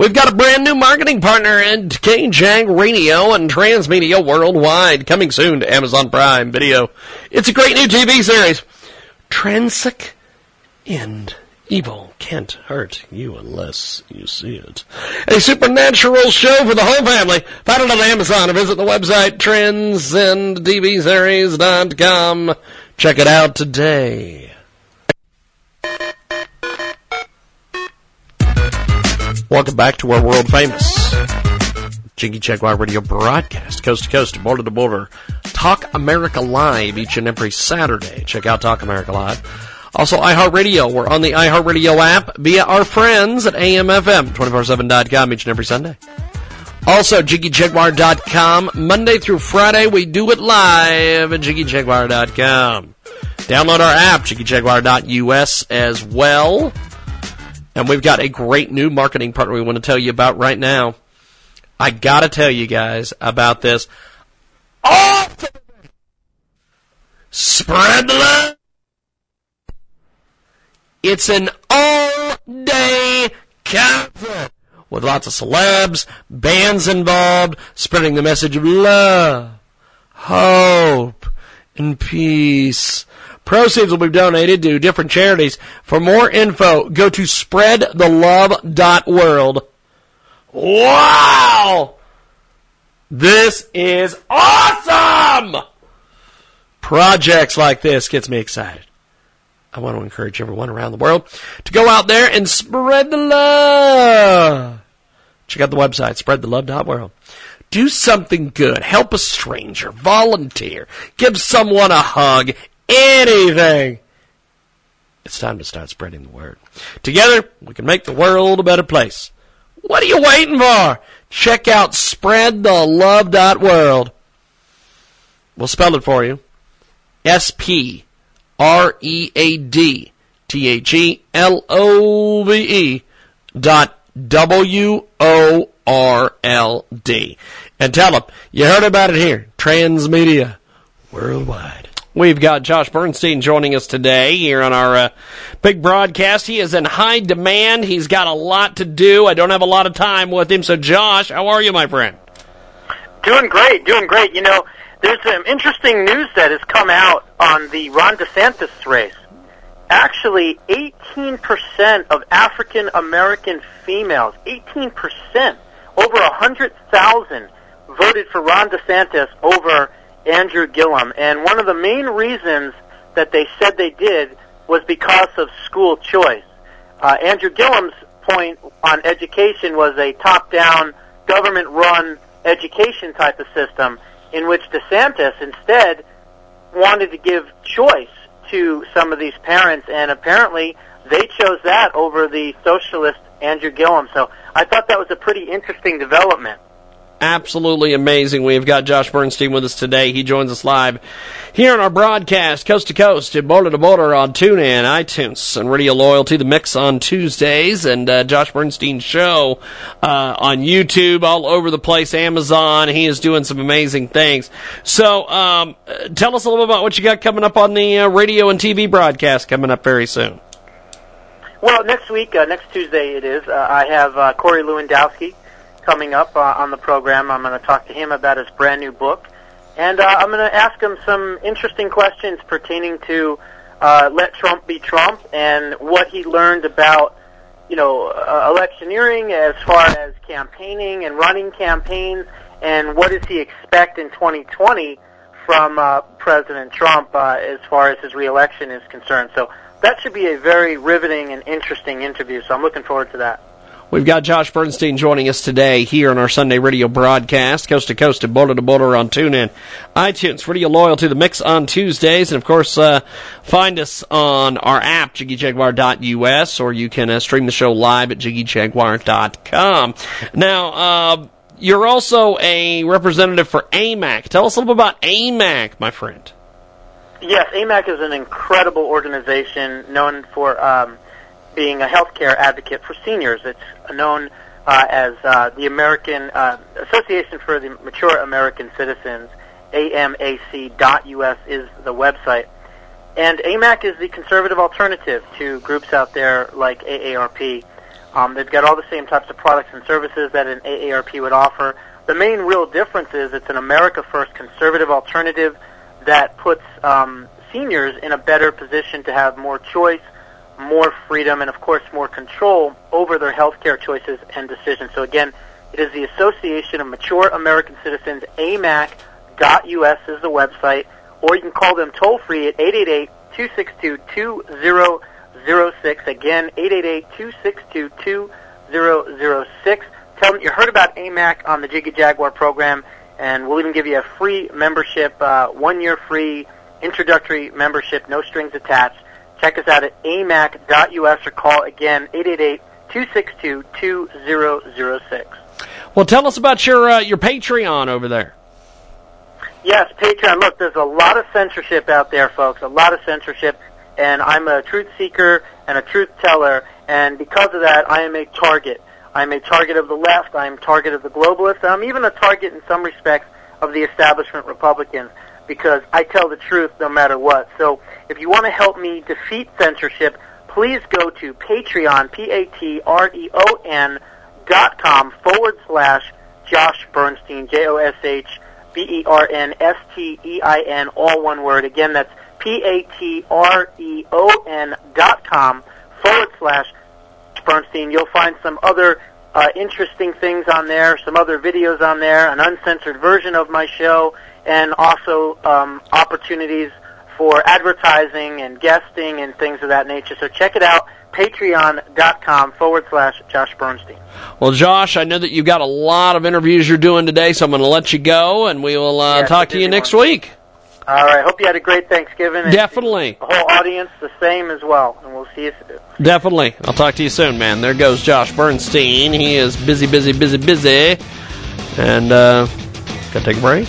We've got a brand new marketing partner at KJAG Radio and Transmedia Worldwide coming soon to Amazon Prime Video. It's a great new TV series. Transic End. Evil can't hurt you unless you see it. A supernatural show for the whole family. Find it on Amazon or visit the website transcendtvseries.com. Check it out today. Welcome back to our world famous Jiggy Jaguar radio broadcast, coast to coast, border to border. Talk America Live each and every Saturday. Check out Talk America Live. Also, iHeartRadio. We're on the iHeartRadio app via our friends at AMFM247.com each and every Sunday. Also, JiggyJaguar.com. Monday through Friday, we do it live at JiggyJaguar.com. Download our app, JiggyJaguar.us as well. And we've got a great new marketing partner we want to tell you about right now. I gotta tell you guys about this. Awesome! Spread the love! It's an all-day concert with lots of celebs, bands involved, spreading the message of love, hope, and peace. Proceeds will be donated to different charities. For more info, go to spreadthelove.world. Wow! This is awesome! Projects like this gets me excited. I want to encourage everyone around the world to go out there and spread the love. Check out the website, spreadthelove.world. Do something good. Help a stranger. Volunteer. Give someone a hug. Anything. It's time to start spreading the word. Together, we can make the world a better place. What are you waiting for? Check out spreadthelove.world. We'll spell it for you. S P R E A D T H E L O V E dot W O R L D. And tell them you heard about it here. Transmedia worldwide. We've got Josh Bernstein joining us today here on our uh, big broadcast. He is in high demand. He's got a lot to do. I don't have a lot of time with him. So, Josh, how are you, my friend? Doing great, doing great. You know, there's some interesting news that has come out on the Ron DeSantis race. Actually, 18% of African American females, 18%, over 100,000 voted for Ron DeSantis over Andrew Gillum. And one of the main reasons that they said they did was because of school choice. Uh, Andrew Gillum's point on education was a top-down, government-run education type of system in which DeSantis instead wanted to give choice to some of these parents, and apparently they chose that over the socialist Andrew Gillum. So I thought that was a pretty interesting development. Absolutely amazing. We've got Josh Bernstein with us today. He joins us live here on our broadcast, coast to coast and border to border on TuneIn, iTunes, and Radio Loyalty, the mix on Tuesdays, and uh, Josh Bernstein show uh, on YouTube, all over the place, Amazon. He is doing some amazing things. So, um, tell us a little bit about what you got coming up on the uh, radio and TV broadcast coming up very soon. Well, next week, uh, next Tuesday it is, uh, I have uh, Corey Lewandowski coming up uh, on the program. I'm going to talk to him about his brand new book. And uh, I'm going to ask him some interesting questions pertaining to uh, let Trump be Trump and what he learned about, you know, uh, electioneering as far as campaigning and running campaigns, and what does he expect in 2020 from uh, President Trump uh, as far as his reelection is concerned. So that should be a very riveting and interesting interview. So I'm looking forward to that. We've got Josh Bernstein joining us today here on our Sunday radio broadcast, coast to coast and border to border on TuneIn, iTunes, Radio Loyalty, the mix on Tuesdays, and of course, uh, find us on our app, JiggyJaguar.us, or you can uh, stream the show live at JiggyJaguar.com. Now, uh, you're also a representative for AMAC. Tell us a little bit about AMAC, my friend. Yes, AMAC is an incredible organization known for um, being a healthcare advocate for seniors. It's known uh, as uh, the American uh, Association for the Mature American Citizens. AMAC.us is the website. And AMAC is the conservative alternative to groups out there like AARP. Um, they've got all the same types of products and services that an AARP would offer. The main real difference is it's an America First conservative alternative that puts um, seniors in a better position to have more choice, more freedom, and of course more control over their health care choices and decisions. So again, it is the Association of Mature American Citizens, AMAC.us is the website, or you can call them toll free at 888-262-2006. Again, 888-262-2006. Tell them you heard about AMAC on the Jiggy Jaguar program, and we'll even give you a free membership, uh, one year free introductory membership, no strings attached. Check us out at amac.us or call again 888-262-2006. Well, tell us about your uh, your Patreon over there. Yes, Patreon. Look, there's a lot of censorship out there, folks. A lot of censorship, and I'm a truth seeker and a truth teller, and because of that, I am a target. I'm a target of the left. I'm a target of the globalists. I'm even a target in some respects of the establishment Republicans because I tell the truth no matter what. So if you want to help me defeat censorship, please go to Patreon, P-A-T-R-E-O-N dot com forward slash Josh Bernstein, J-O-S-H B E R N S T E I N, all one word. Again, that's P A T R E O N dot com forward slash Bernstein. You'll find some other uh, interesting things on there, some other videos on there, an uncensored version of my show, and also um, opportunities for advertising and guesting and things of that nature. So check it out, patreon.com forward slash Josh Bernstein. Well, Josh, I know that you've got a lot of interviews you're doing today, so I'm going to let you go, and we will uh, a talk to you next one. week. All right. Hope you had a great Thanksgiving. and Definitely. The whole audience the same as well. And we'll see you soon. Definitely. I'll talk to you soon, man. There goes Josh Bernstein. He is busy, busy, busy, busy. And, uh, gotta take a break.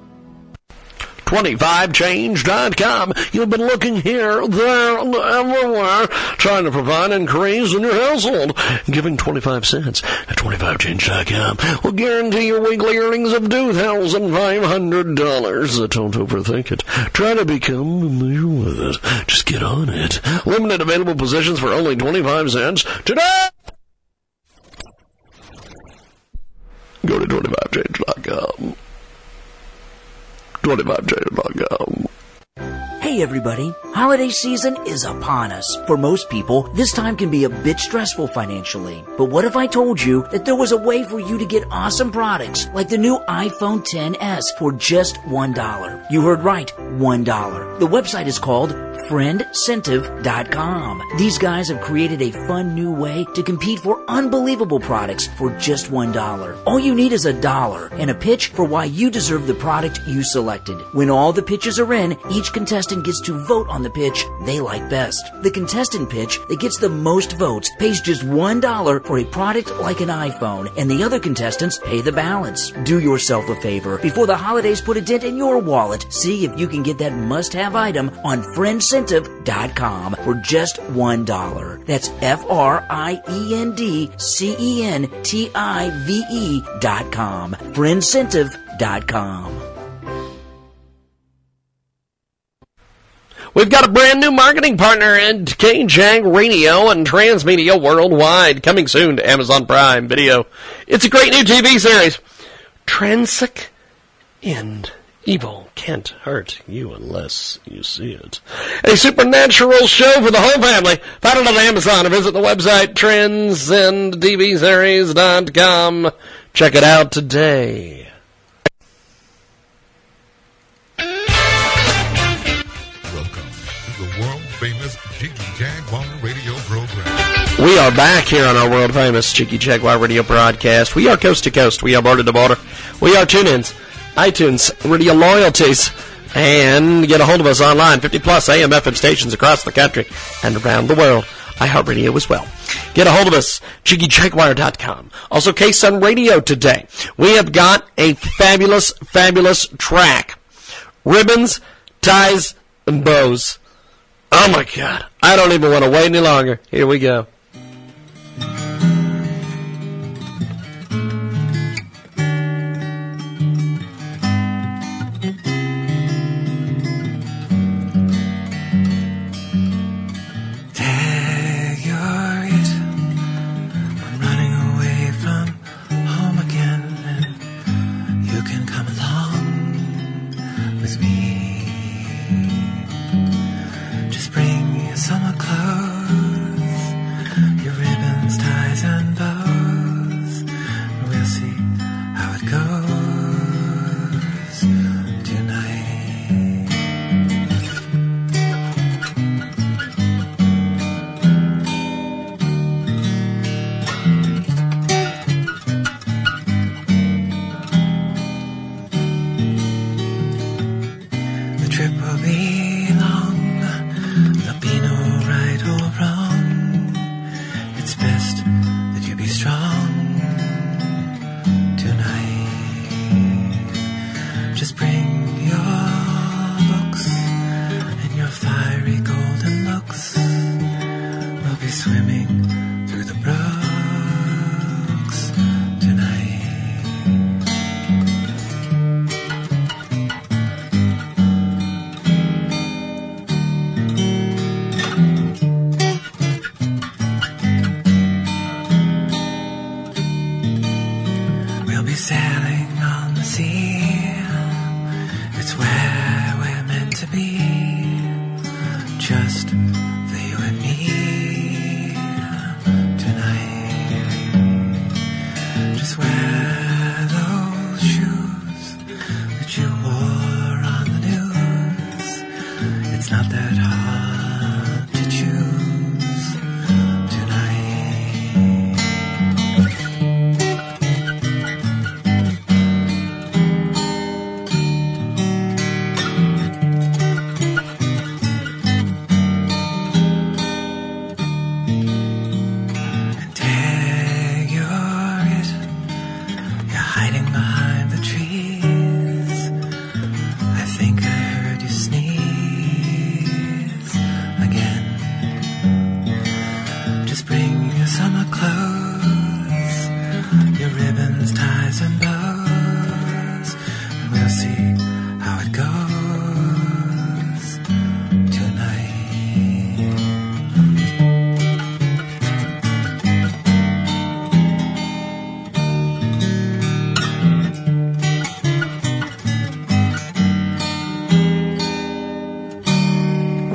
25change.com. You've been looking here, there, everywhere, trying to provide increase in your household. Giving 25 cents at 25change.com will guarantee your weekly earnings of $2,500. Don't overthink it. Try to become with it. Just get on it. Limited available positions for only 25 cents today. Go to 25change.com. 25change.com. Hey everybody, holiday season is upon us. For most people, this time can be a bit stressful financially. But what if I told you that there was a way for you to get awesome products like the new iPhone 10s for just $1? You heard right, $1. The website is called friendcentive.com. These guys have created a fun new way to compete for unbelievable products for just $1. All you need is a dollar and a pitch for why you deserve the product you selected. When all the pitches are in, each contestant gets to vote on the pitch they like best. The contestant pitch that gets the most votes pays just $1 for a product like an iPhone, and the other contestants pay the balance. Do yourself a favor before the holidays put a dent in your wallet. See if you can get that must have item on friendcentive.com for just $1. That's F R I E N D C E N T I V E dot com. Friendcentive.com. We've got a brand new marketing partner in KJAG Radio and Transmedia Worldwide, coming soon to Amazon Prime Video. It's a great new TV series. Transic End. Evil can't hurt you unless you see it. A supernatural show for the whole family. Find it on Amazon or visit the website transcendtvseries.com. Check it out today. We are back here on our world famous Jiggy Jaguar radio broadcast. We are coast to coast. We are border to border. We are TuneIns, iTunes, Radio Loyalties, and get a hold of us online. 50 plus AM FM stations across the country and around the world. iHeartRadio as well. Get a hold of us, JiggyJaguar.com. Also, KSUN Radio today. We have got a fabulous, fabulous track. Ribbons, ties, and bows. Oh my god. I don't even want to wait any longer. Here we go.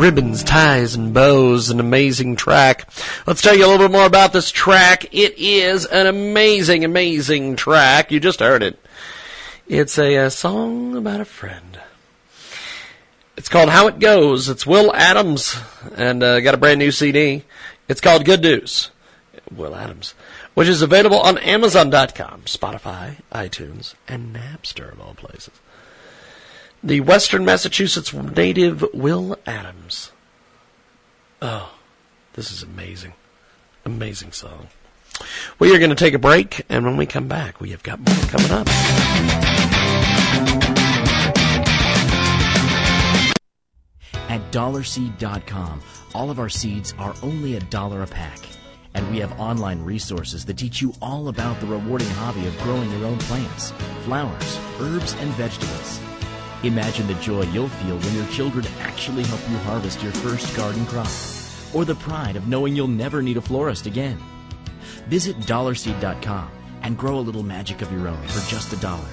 Ribbons, ties, and bows, an amazing track. Let's tell you a little bit more about this track. It is an amazing, amazing track. You just heard it. It's a, uh song about a friend. It's called How It Goes. It's Will Adams, and uh, got a brand new CD. It's called Good News. Will Adams, which is available on Amazon.com, Spotify, iTunes, and Napster of all places. The Western Massachusetts native Will Adams. Oh, this is amazing. Amazing song. We are going to take a break, and when we come back, we have got more coming up. At dollarseed.com, all of our seeds are only a dollar a pack. And we have online resources that teach you all about the rewarding hobby of growing your own plants, flowers, herbs, and vegetables. Imagine the joy you'll feel when your children actually help you harvest your first garden crop, or the pride of knowing you'll never need a florist again. Visit dollarseed.com and grow a little magic of your own for just a dollar.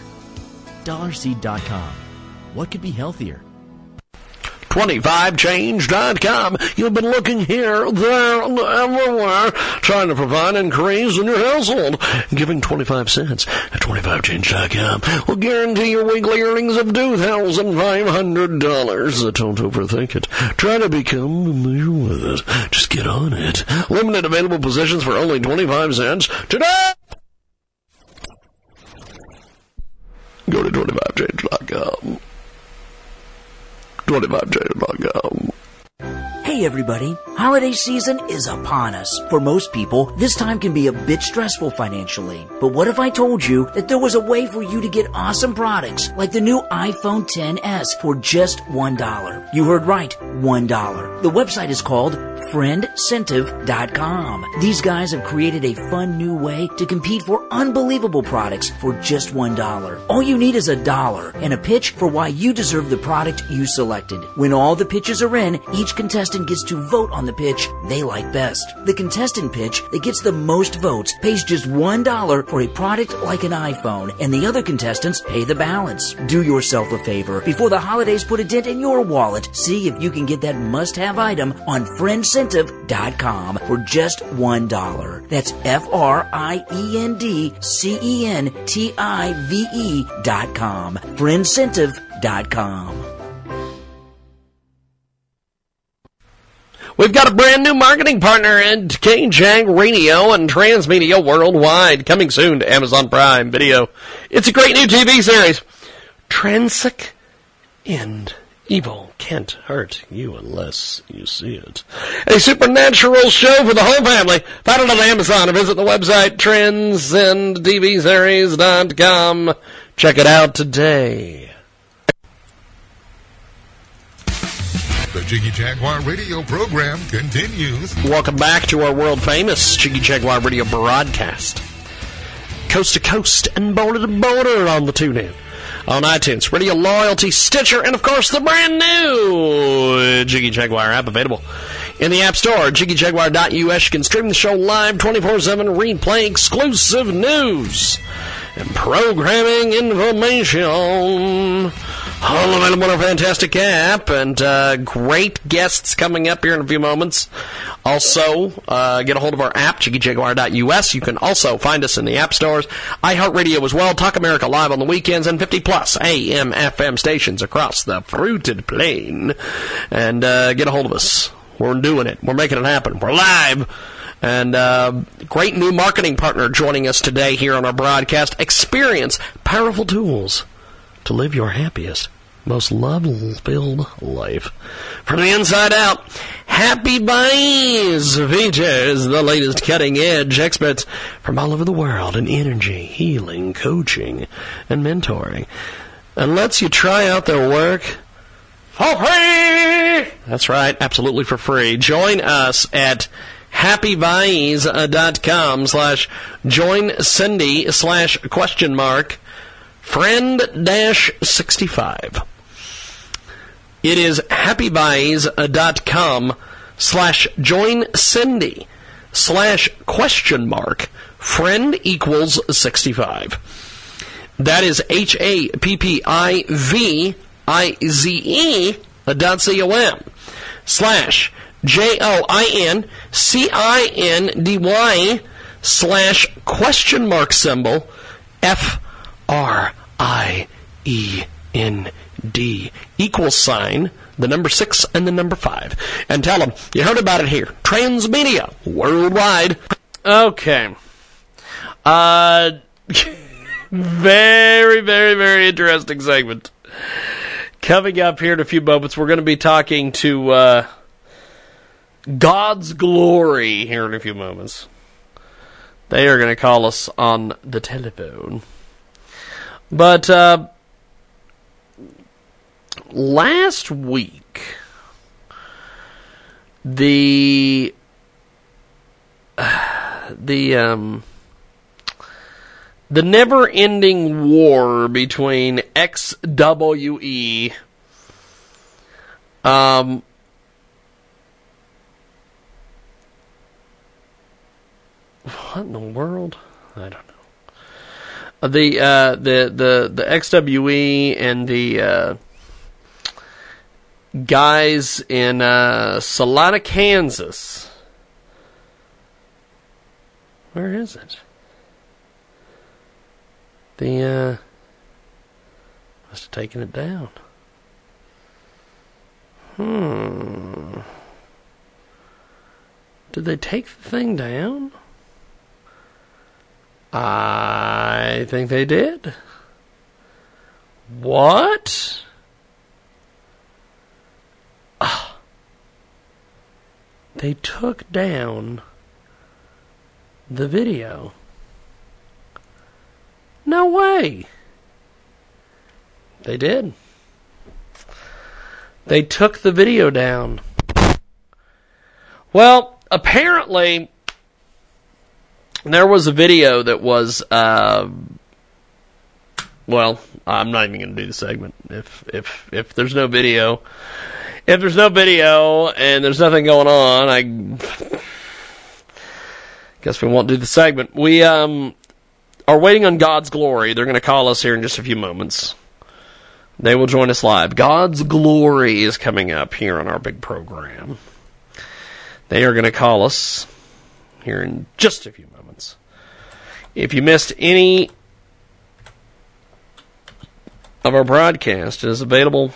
Dollarseed.com. What could be healthier? 25change.com. You've been looking here, there, everywhere, trying to provide increase in your household. Giving 25 cents at 25change.com will guarantee your weekly earnings of $2,500. Don't overthink it. Try to become familiar with it. Just get on it. Limited available positions for only 25 cents today. Go to 25change.com. 25change.com. Hey everybody, holiday season is upon us. For most people, this time can be a bit stressful financially. But what if I told you that there was a way for you to get awesome products like the new iPhone 10s for just $1? You heard right, $1. The website is called friendcentive.com. These guys have created a fun new way to compete for unbelievable products for just $1. All you need is a dollar and a pitch for why you deserve the product you selected. When all the pitches are in, each contestant gets to vote on the pitch they like best. The contestant pitch that gets the most votes pays just $1 for a product like an iPhone, and the other contestants pay the balance. Do yourself a favor before the holidays put a dent in your wallet. See if you can get that must have item on friendcentive.com for just $1. That's F R I E N D C E N T I V E dot com. Friendcentive.com. We've got a brand new marketing partner in KJAG Radio and Transmedia Worldwide, coming soon to Amazon Prime Video. It's a great new TV series. Transic End. Evil can't hurt you unless you see it. A supernatural show for the whole family. Find it on Amazon or visit the website transcendtvseries.com. Check it out today. The Jiggy Jaguar radio program continues. Welcome back to our world famous Jiggy Jaguar radio broadcast. Coast to coast and border to border on the tune in. On iTunes, Radio Loyalty, Stitcher, and of course the brand new Jiggy Jaguar app available in the App Store. JiggyJaguar.us. You can stream the show live 24 7, replay exclusive news. and programming information. All available on our fantastic app, and uh, great guests coming up here in a few moments. Also, uh, get a hold of our app, jiggyjaguar.us. You can also find us in the app stores, iHeartRadio as well, Talk America Live on the weekends, and 50 plus AM FM stations across the fruited plain. And uh, get a hold of us. We're doing it. We're making it happen. We're live. And uh, great new marketing partner joining us today here on our broadcast. Experience powerful tools to live your happiest, most love-filled life. From the inside out, Happivize features the latest cutting-edge experts from all over the world in energy, healing, coaching, and mentoring. And lets you try out their work for free! That's right, absolutely for free. Join us at happivize.com slash join Cindy slash question mark friend dash 65. It is happivize.com slash join Cindy slash question mark friend equals 65. That is H A P P I V I Z E dot C O M slash J O I N C I N D Y slash question mark symbol F R I E N D equals sign the number six and the number five. And tell them you heard about it here. Transmedia worldwide. Okay. Uh very very very interesting segment coming up here in a few moments we're going to be talking to uh God's glory here in a few moments. They are going to call us on the telephone. But uh, last week, the the um the never-ending war between XWE um what in the world? I don't know. Uh, The uh, the the the XWE and the uh, guys in uh, Salina, Kansas. Where is it? The uh, must have taken it down. Hmm. Did they take the thing down? I think they did. What? Ah. They took down the video. No way. They did. They took the video down. Well, apparently there was a video that was uh, well i'm not even going to do the segment if if if there's no video if there's no video and there's nothing going on i guess we won't do the segment we um are waiting on god's glory they're going to call us here in just a few moments they will join us live god's glory is coming up here on our big program they are going to call us here in just a few moments. If you missed any of our broadcast, it is available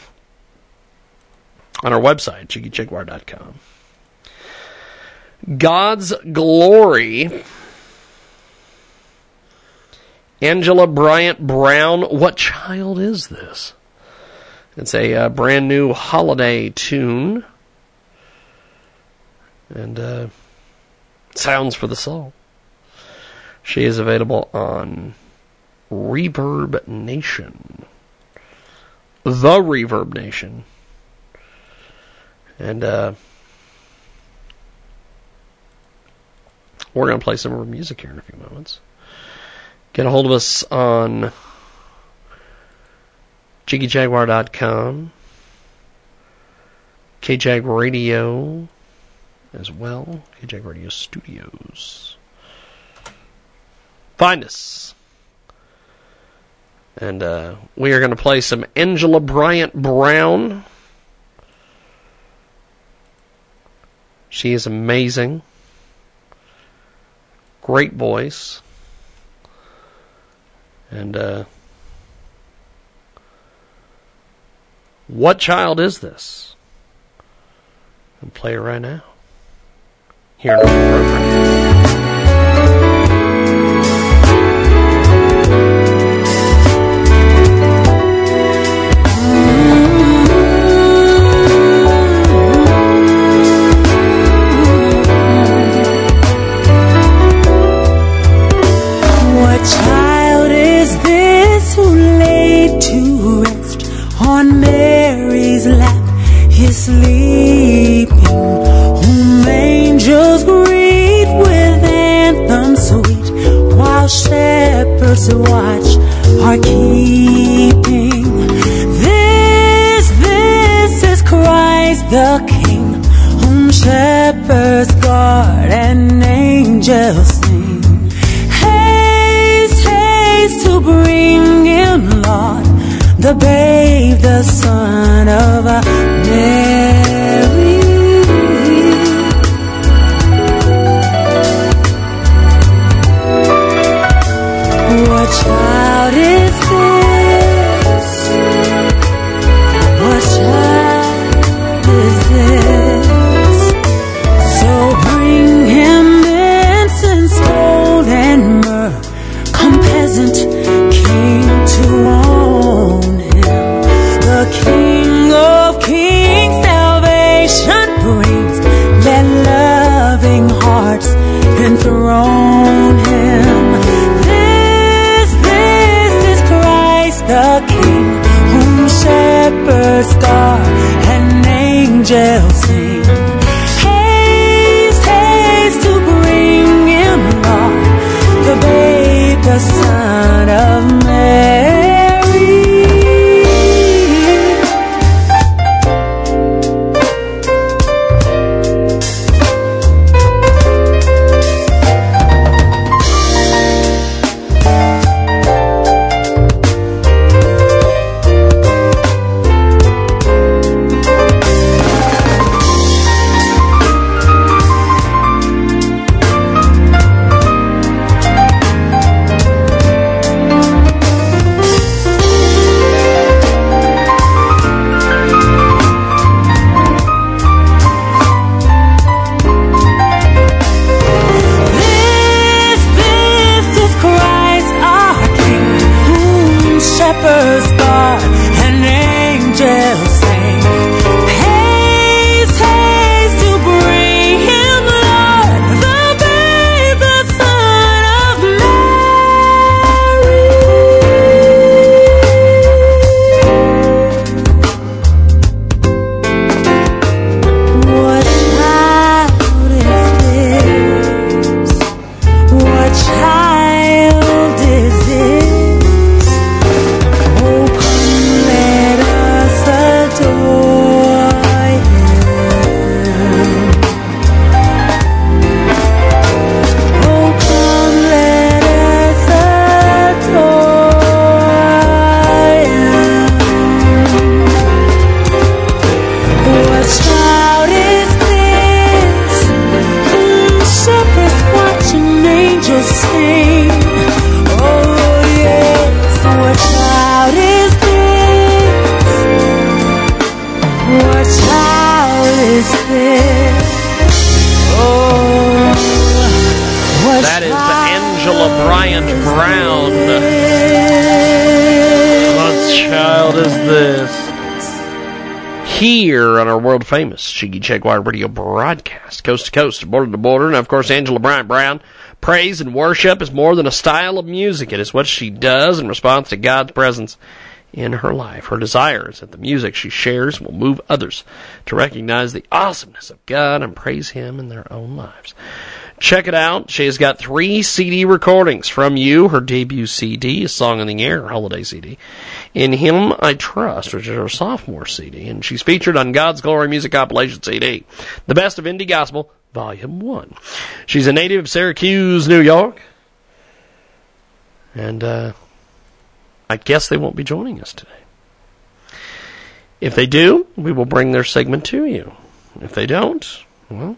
on our website, jiggyjaguar.com. God's Glory. Angela Bryant Brown. What child is this? It's a uh, brand new holiday tune. And uh, sounds for the soul. She is available on Reverb Nation. The Reverb Nation. And uh, we're going to play some of her music here in a few moments. Get a hold of us on jiggyjaguar.com, KJAG Radio as well, KJAG Radio Studios. Find us. And uh, we are going to play some Angela Bryant Brown. She is amazing. Great voice. And uh, what child is this? I'll play it right now. Here in. Shepherds watch are keeping. This, this is Christ the King, whom shepherds guard and angels sing. Haste, haste to bring him, Lord, the babe, the son famous Jiggy Jaguar radio broadcast, coast to coast, border to border, and of course Angela Bryant Brown. Praise and worship is more than a style of music. It is what she does in response to God's presence in her life. Her desire is that the music she shares will move others to recognize the awesomeness of God and praise Him in their own lives. Check it out. She has got three CD recordings from you. Her debut CD, A Song in the Air, holiday CD. In Him I Trust, which is her sophomore CD. And she's featured on God's Glory Music Compilation CD. The Best of Indie Gospel, Volume 1. She's a native of Syracuse, New York. And, uh, I guess they won't be joining us today. If they do, we will bring their segment to you. If they don't, well,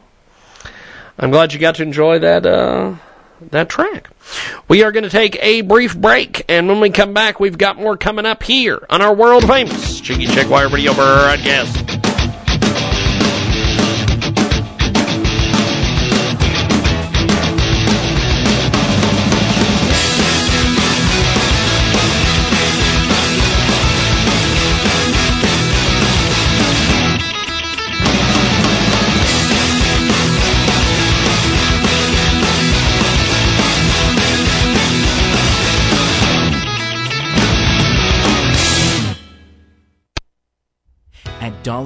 I'm glad you got to enjoy that uh, that track. We are going to take a brief break, and when we come back, we've got more coming up here on our world famous Jiggy Jaguar Radio broadcast.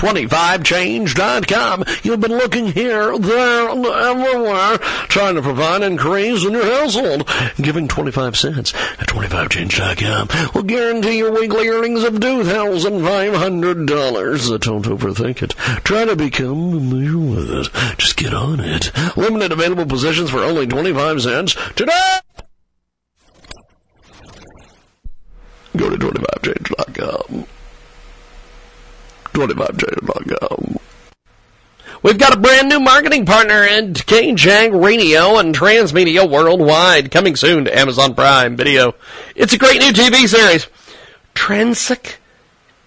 25change.com. You've been looking here, there, everywhere, trying to provide an increase in your household. Giving 25 cents at 25change.com will guarantee your weekly earnings of $2,500. Don't overthink it. Try to become familiar with it. Just get on it. Limited available positions for only 25 cents today. Go to 25change.com. 25change.com. We've got a brand new marketing partner at KJAG Radio and Transmedia Worldwide, coming soon to Amazon Prime Video. It's a great new TV series. Transic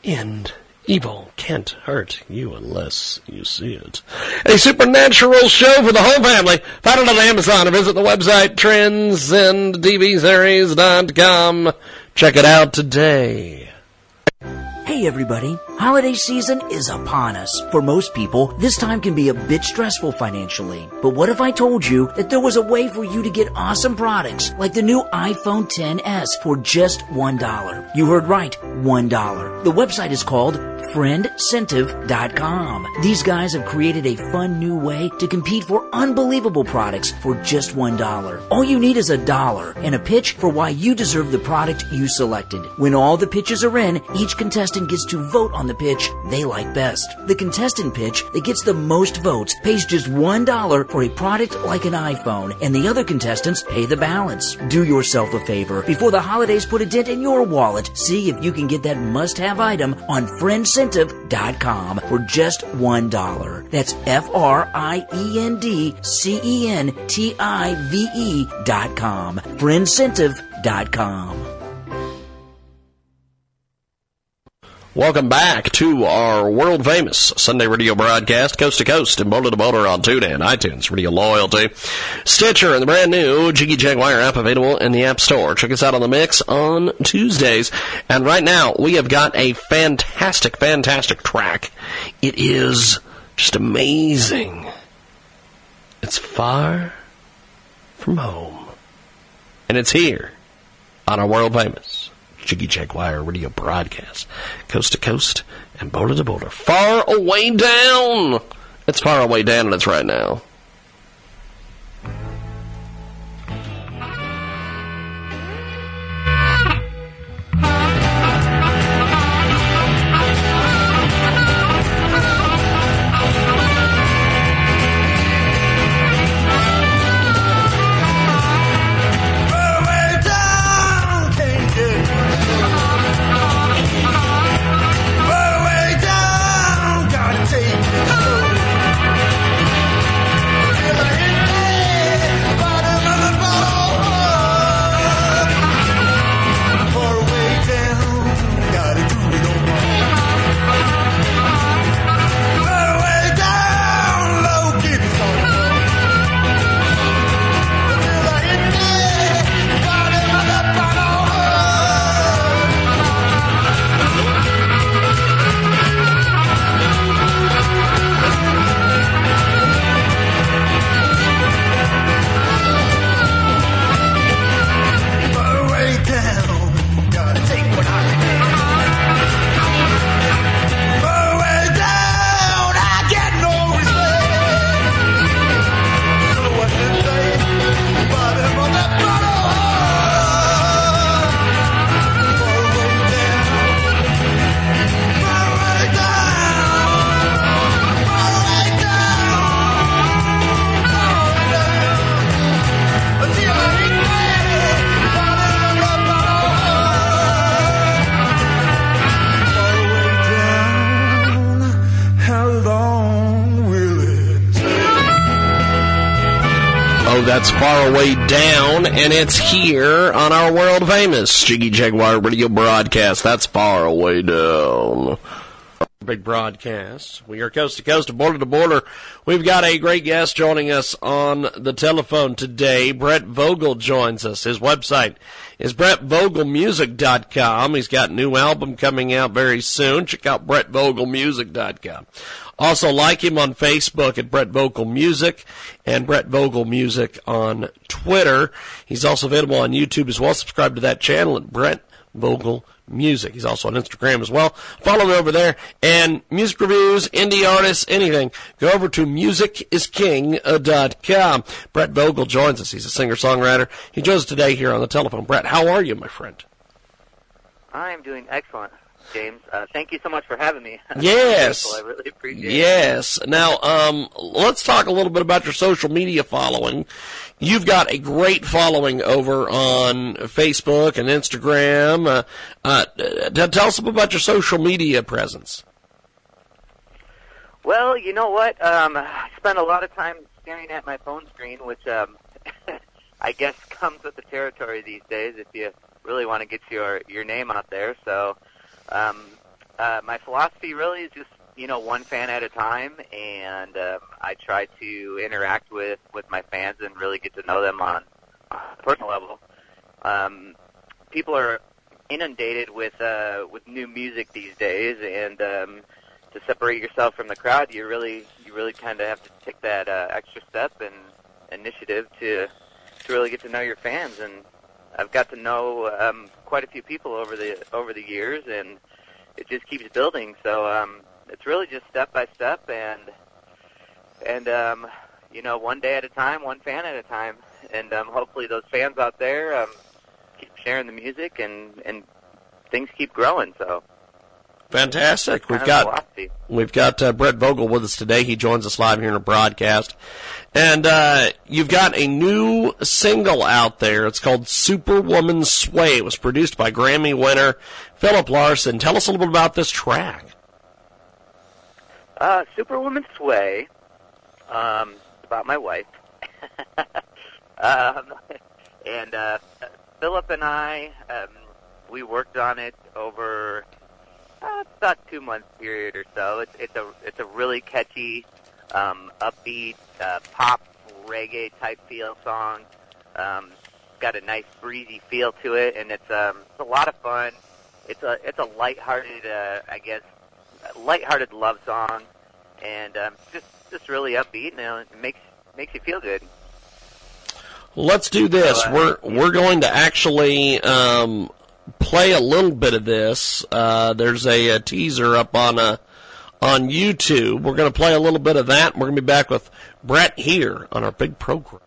End. Evil can't hurt you unless you see it. A supernatural show for the whole family. Find it on Amazon or visit the website transcendtvseries.com. Check it out today. Hey everybody, holiday season is upon us. For most people, this time can be a bit stressful financially. But what if I told you that there was a way for you to get awesome products like the new iPhone 10s for just $1? You heard right, $1. The website is called friendcentive.com. These guys have created a fun new way to compete for unbelievable products for just $1. All you need is a dollar and a pitch for why you deserve the product you selected. When all the pitches are in, each contestant gets to vote on the pitch they like best. The contestant pitch that gets the most votes pays just $1 for a product like an iPhone, and the other contestants pay the balance. Do yourself a favor before the holidays put a dent in your wallet. See if you can get that must have item on friendcentive.com for just $1. That's F R I E N D C E N T I V E dot com. Friendcentive.com. Welcome back to our world famous Sunday radio broadcast, coast to coast and border to border on TuneIn, iTunes, Radio Loyalty, Stitcher, and the brand new Jiggy Jaguar app available in the App Store. Check us out on the mix on Tuesdays. And right now, we have got a fantastic, fantastic track. It is just amazing. It's far from home. And it's here on our world famous Jiggy Jaguar radio broadcast, coast to coast and border to border, far away down. It's far away down, and it's right now. That's Far Away Down, and it's here on our world famous Jiggy Jaguar radio broadcast. That's Far Away Down. Big broadcast. We are coast to coast, border to border. We've got a great guest joining us on the telephone today. Brett Vogel joins us. His website is brettvogelmusic.com. He's got a new album coming out very soon. Check out brettvogelmusic.com. Also like him on Facebook at Brett Vogel Music and Brett Vogel Music on Twitter. He's also available on YouTube as well. Subscribe to that channel at Brett Vogel Music. He's also on Instagram as well. Follow me over there. And music reviews, indie artists, anything, go over to musicisking.com. Brett Vogel joins us. He's a singer-songwriter. He joins us today here on the telephone. Brett, how are you, my friend? I'm doing excellent, James. Uh, thank you so much for having me. Yes. I really appreciate it. Yes. Now, um, let's talk a little bit about your social media following. You've got a great following over on Facebook and Instagram. Uh, uh, t- tell us about your social media presence. Well, you know what? Um, I spend a lot of time staring at my phone screen, which um, I guess comes with the territory these days if you really want to get your your name out there. So, um, uh, my philosophy really is just you know one fan at a time, and um, I try to interact with with my fans and really get to know them on, on a personal level. Um, people are inundated with uh, with new music these days, and um, to separate yourself from the crowd, you really you really kind of have to take that uh, extra step and initiative to to really get to know your fans. And I've got to know um, quite a few people over the over the years, and it just keeps building. So um, it's really just step by step, and and um, you know one day at a time, one fan at a time, and um, hopefully those fans out there um, keep sharing the music, and and things keep growing. So. Fantastic. We've got we've got uh, Brett Vogel with us today. He joins us live here in a broadcast, and uh, you've got a new single out there. It's called "Superwoman Sway." It was produced by Grammy winner Philip Larsen. Tell us a little bit about this track. Uh, Superwoman Sway, um, about my wife. um, and uh, Philip and I, um, we worked on it over uh, about two month period or so. It's it's a it's a really catchy, um, upbeat uh, pop reggae type feel song. Um, got a nice breezy feel to it, and it's um, it's a lot of fun. It's a it's a lighthearted, uh, I guess, lighthearted love song, and um, just just really upbeat, and uh, it makes makes you feel good. Let's do this. So, uh, we're we're going to actually um, play a little bit of this. Uh, there's a, a teaser up on uh on YouTube. We're going to play a little bit of that. and We're going to be back with Brett here on our big program.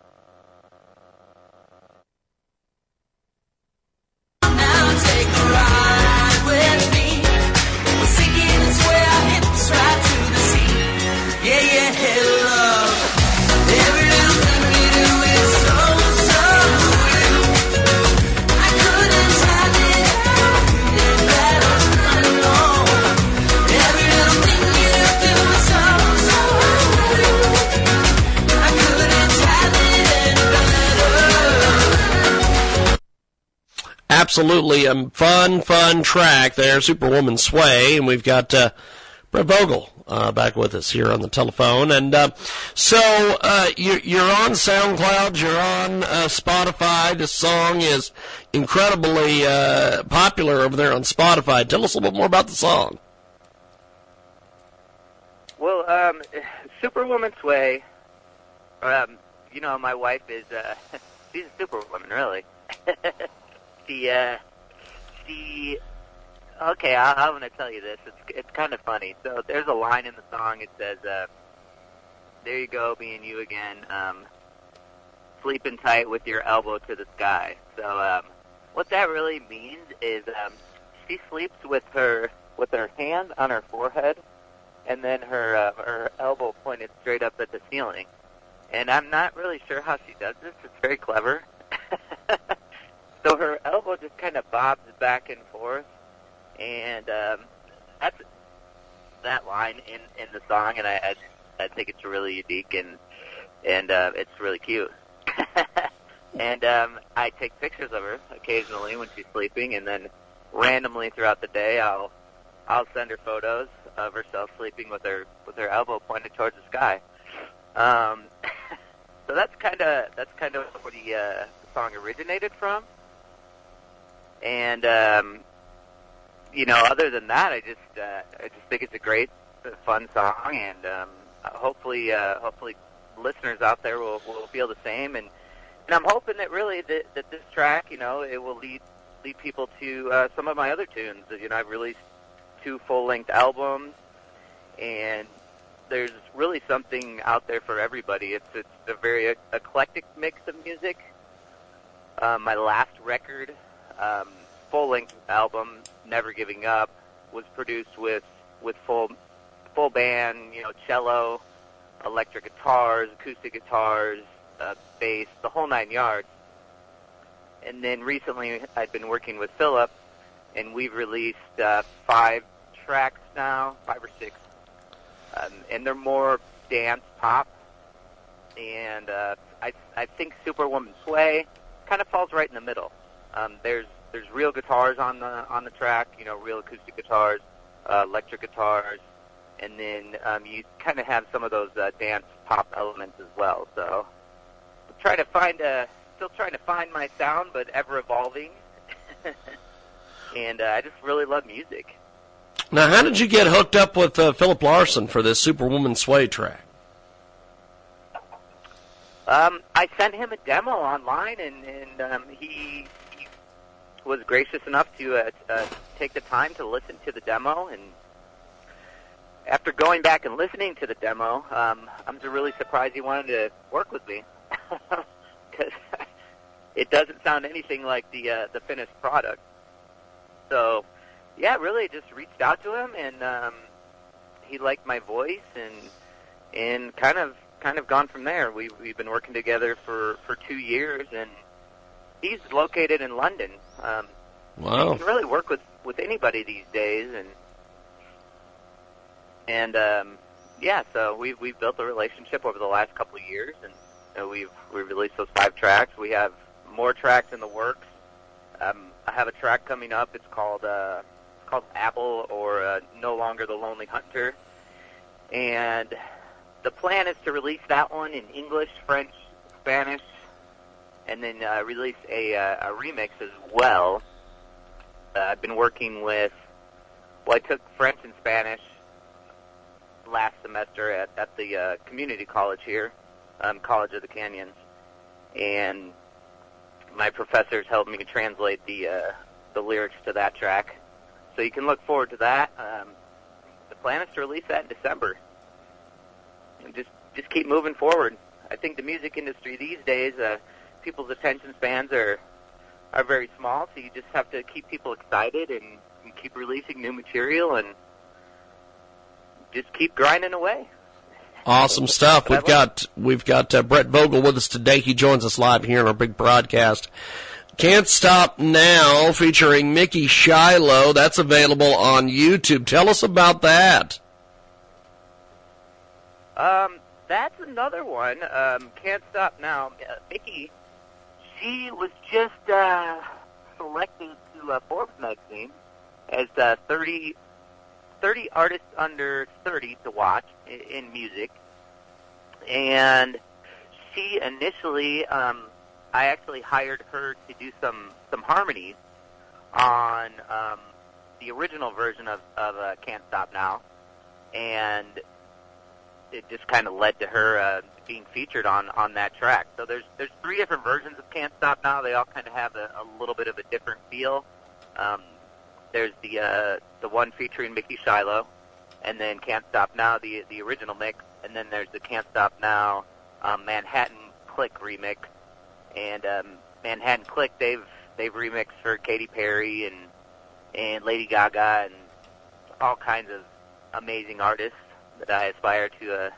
Absolutely, a fun, fun track there, Superwoman Sway, and we've got uh, Brett Vogel uh, back with us here on the telephone. And uh, so uh, you're, you're on SoundCloud, you're on uh, Spotify. The song is incredibly uh, popular over there on Spotify. Tell us a little bit more about the song. Well, um, Superwoman Sway. Um, you know, my wife is uh, she's a superwoman, really. she, uh, she. Okay, I, I'm going to tell you this. It's it's kind of funny. So there's a line in the song. It says, uh, "There you go, being you again, um, sleeping tight with your elbow to the sky." So um, what that really means is um, she sleeps with her with her hand on her forehead and then her uh, her elbow pointed straight up at the ceiling. And I'm not really sure how she does this. It's very clever. so her elbow just kind of bobs back and forth, and um, that's that line in in the song. And I I, I think it's really unique and and uh, it's really cute. and um, I take pictures of her occasionally when she's sleeping, and then randomly throughout the day, I'll I'll send her photos of herself sleeping with her with her elbow pointed towards the sky. Um, so that's kind of that's kind of where the, uh, the song originated from. And um, you know, other than that, I just uh, I just think it's a great, uh, fun song, and um, hopefully, uh, hopefully, listeners out there will will feel the same. And and I'm hoping that really that, that this track, you know, it will lead lead people to uh, some of my other tunes. You know, I've released two full length albums, and there's really something out there for everybody. It's it's a very eclectic mix of music. Uh, my last record, um, full length album, Never Giving Up, was produced with with full full band, you know, cello, electric guitars, acoustic guitars, uh, bass, the whole nine yards. And then recently, I've been working with Philip, and we've released uh, five tracks now, five or six, um, and they're more dance pop. And uh, I I think Superwoman Sway kind of falls right in the middle. Um, there's there's real guitars on the on the track, you know, real acoustic guitars, uh, electric guitars, and then um, you kind of have some of those uh, dance pop elements as well. So I'm trying to find a still trying to find my sound, but ever evolving. and uh, I just really love music. Now, how did you get hooked up with uh, Philip Larsen for this Superwoman Sway track? Um, I sent him a demo online, and, and um, he, he was gracious enough to uh, uh, take the time to listen to the demo. And after going back and listening to the demo, um, I'm really surprised he wanted to work with me because it doesn't sound anything like the uh, the finished product. So, yeah, really just reached out to him, and um, he liked my voice, and and kind of kind of gone from there. We we've been working together for for two years, and he's located in London. Um, Wow. you can really work with with anybody these days, and and um, yeah, so we've we've built a relationship over the last couple of years, and uh, we've we've released those five tracks. We have more tracks in the works. Um, I have a track coming up. It's called uh, it's called Apple or uh, No Longer the Lonely Hunter, and the plan is to release that one in English, French, Spanish, and then uh, release a, uh, a remix as well. Uh, I've been working with, well, I took French and Spanish last semester at, at the uh, community college here, um, College of the Canyons, and my professors helped me translate the uh, the lyrics to that track. So you can look forward to that. Um, the plan is to release that in December. And just just keep moving forward. I think the music industry these days, uh, people's attention spans are are very small, so you just have to keep people excited and, and keep releasing new material and just keep grinding away. Awesome stuff. We've got we've got uh, Brett Vogel with us today. He joins us live here in our big broadcast. Can't Stop Now featuring Mickey Shiloh. That's available on YouTube. Tell us about that. Um, that's another one. Um, Can't Stop Now. Uh, Mickey, she was just uh, selected to uh, Forbes magazine as uh, 30, 30 artists under 30 to watch in, music. And she initially, um, I actually hired her to do some, some harmonies on um, the original version of, of uh, Can't Stop Now. And it just kind of led to her uh, being featured on on that track. So there's there's three different versions of Can't Stop Now. They all kind of have a, a little bit of a different feel. Um, there's the uh, the one featuring Mickey Shiloh, and then Can't Stop Now, the the original mix, and then there's the Can't Stop Now um, Manhattan Clique remix. And um, Manhattan Clique, they've they've remixed for Katy Perry and and Lady Gaga and all kinds of amazing artists that I aspire to uh,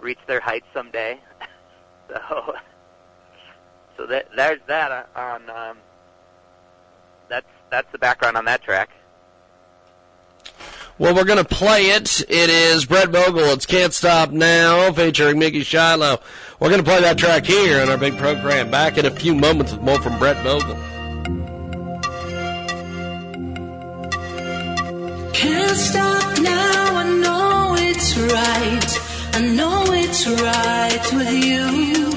reach their heights someday. so, so that there's that on. Um, that's that's the background on that track. Well, we're going to play it. It is Brett Vogel. It's Can't Stop Now, featuring Mickey Shiloh. We're going to play that track here in our big program. Back in a few moments with more from Brett Vogel. Can't stop now, I know it's right. I know it's right with you.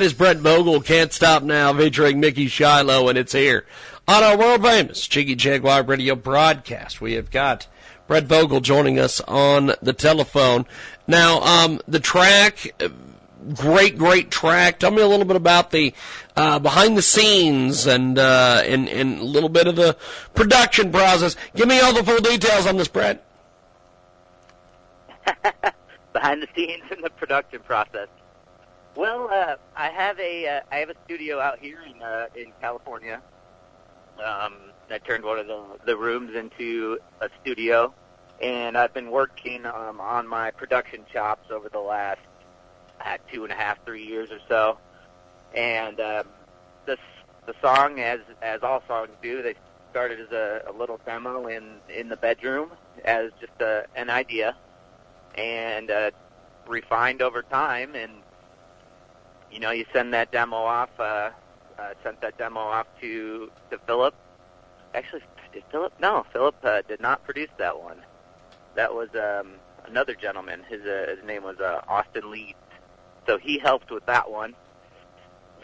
That is Brett Vogel, Can't Stop Now, featuring Mickey Shiloh, and it's here on our world famous Jiggy Jaguar radio broadcast. We have got Brett Vogel joining us on the telephone. Now, um, the track, great, great track. Tell me a little bit about the uh, behind the scenes and, uh, and and a little bit of the production process. Give me all the full details on this, Brett. behind the scenes and the production process. Well, uh, I have a uh, I have a studio out here in uh, in California. Um, I turned one of the the rooms into a studio, and I've been working um, on my production chops over the last uh, two and a half, three years or so. And um, this the song, as as all songs do, they started as a, a little demo in in the bedroom as just a, an idea, and uh, refined over time, and you know, you send that demo off. Uh, uh, sent that demo off to to Philip. Actually, did Philip? No, Philip uh, did not produce that one. That was um, another gentleman. His uh, his name was uh, Austin Leeds. So he helped with that one.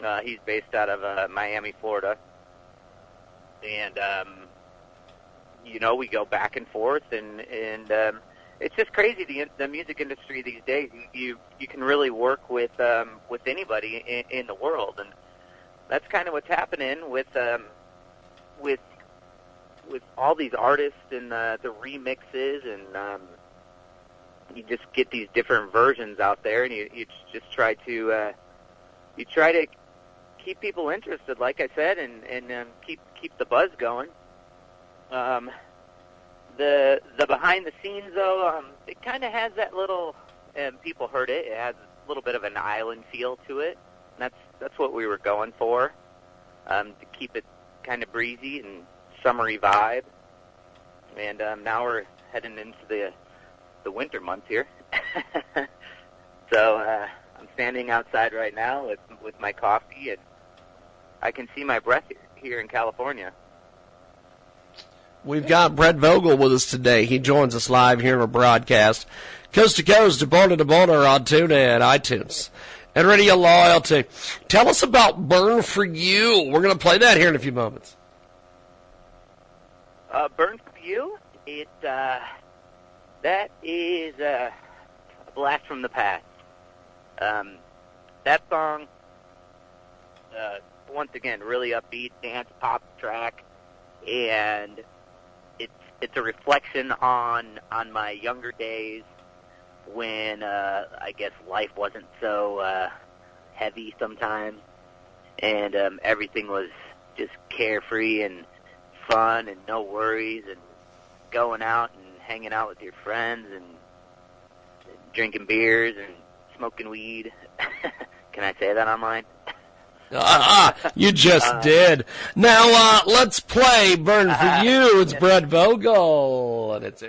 Uh, he's based out of uh, Miami, Florida, and um, you know we go back and forth, and and um, it's just crazy the the music industry these days. You you, can really work with um, with anybody in, in the world, and that's kind of what's happening with um, with with all these artists and uh, the remixes, and um, you just get these different versions out there, and you you just try to uh, you try to keep people interested, like I said, and and um, keep keep the buzz going. Um, the the behind the scenes though, um, it kind of has that little. And people heard it. It has a little bit of an island feel to it. And that's that's what we were going for, um, to keep it kind of breezy and summery vibe. And um, now we're heading into the the winter months here. so uh, I'm standing outside right now with with my coffee, and I can see my breath here, here in California. We've got Brett Vogel with us today. He joins us live here in our broadcast, coast to coast, to border to border on TuneIn, iTunes, and Radio Loyalty. Tell us about Burn for You. We're going to play that here in a few moments. Uh, Burn for You, it uh, that is uh, a blast from the past. Um, that song, uh, once again, really upbeat dance pop track, and it's a reflection on on my younger days when uh, I guess life wasn't so uh, heavy sometimes, and um, everything was just carefree and fun and no worries and going out and hanging out with your friends and drinking beers and smoking weed. Can I say that online? Ah, you just Uh, did. Now, uh, let's play Burn for You. It's Brett Vogel, and it's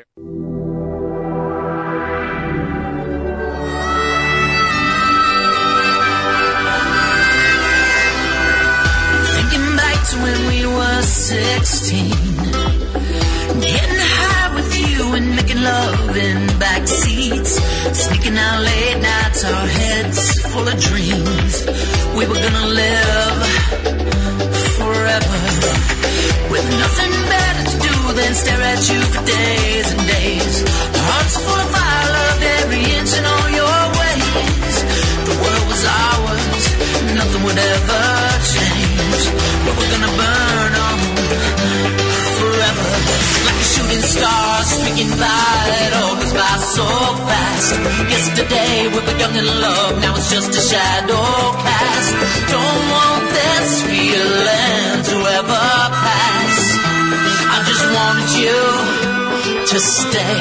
Thinking back to when we were 16. Getting high with you and making love in back seats. Sneaking out late nights, our heads full of dreams. We were gonna live forever. With nothing better to do than stare at you for days and days. Hearts full of fire, loved every inch and all your ways. The world was ours, nothing would ever change. But we're gonna burn shooting star streaking by, it all goes by so fast. Yesterday we were young in love, now it's just a shadow cast. Don't want this feeling to ever pass. I just wanted you to stay.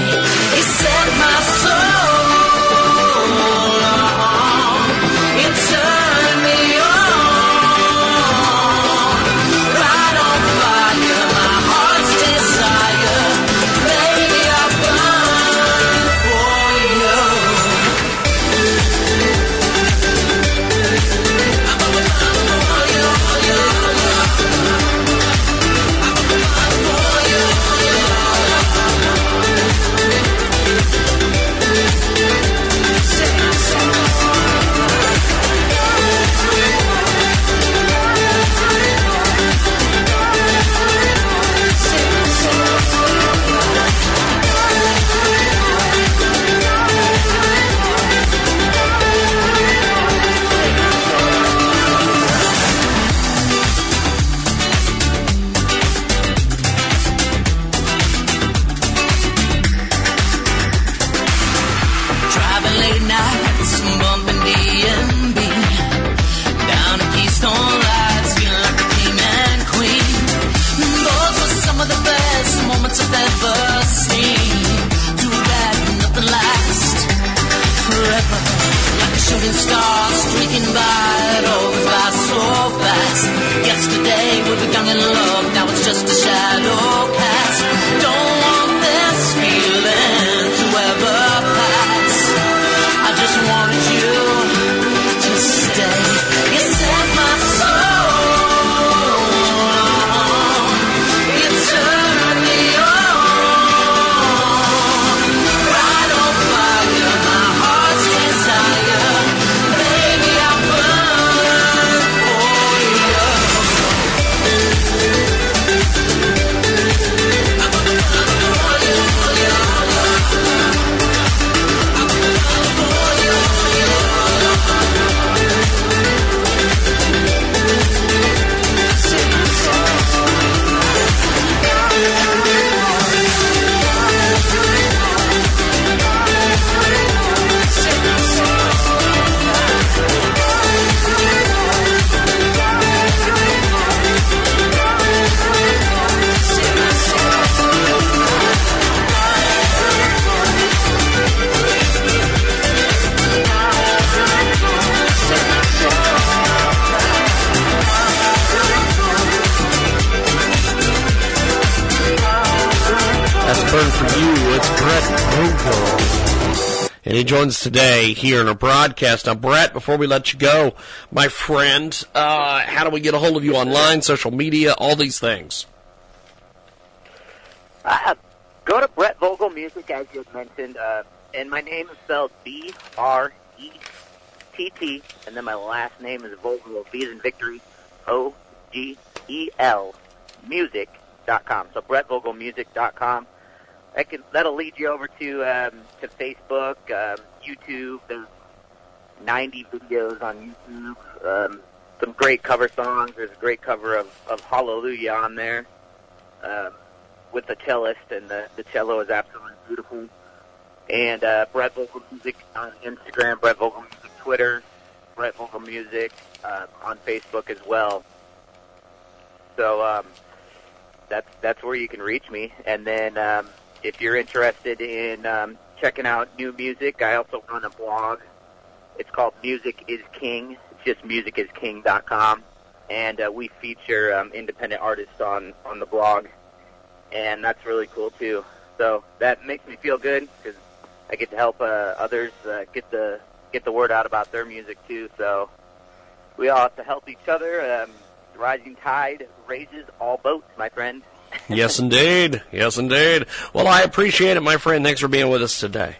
It set my soul And he joins us today here in our broadcast. Now, Brett, before we let you go, my friend, uh, how do we get a hold of you online, social media, all these things? Uh, go to Brett Vogel Music, as you mentioned, uh, and my name is spelled B R E T T, and then my last name is Vogel, V as in victory, O G E L, music.com. So BrettVogelmusic.com. That can, that'll lead you over to um, to Facebook, um, YouTube. There's 90 videos on YouTube. Um, some great cover songs. There's a great cover of, of Hallelujah on there. Um, with the cellist, and the, the cello is absolutely beautiful. And uh, Brett Vogel Music on Instagram, Brett Vogel Music Twitter, Brett Vogel Music uh, on Facebook as well. So um, that's that's where you can reach me. And then um, if you're interested in um, checking out new music, I also run a blog. It's called Music Is King. It's just musicisking.com, and uh, we feature um, independent artists on on the blog and that's really cool too. So that makes me feel good because I get to help uh, others uh, get the get the word out about their music too. So we all have to help each other. Um, rising tide raises all boats, my friend. Yes, indeed. Yes, indeed. Well, I appreciate it, my friend. Thanks for being with us today.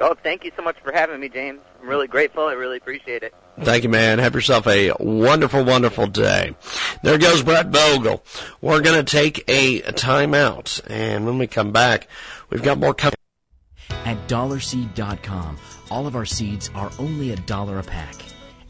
Oh, thank you so much for having me, James. I'm really grateful. I really appreciate it. Thank you, man. Have yourself a wonderful, wonderful day. There goes Brett Vogel. We're going to take a timeout, and when we come back, we've got more coming. At dollarseed.com, all of our seeds are only a dollar a pack.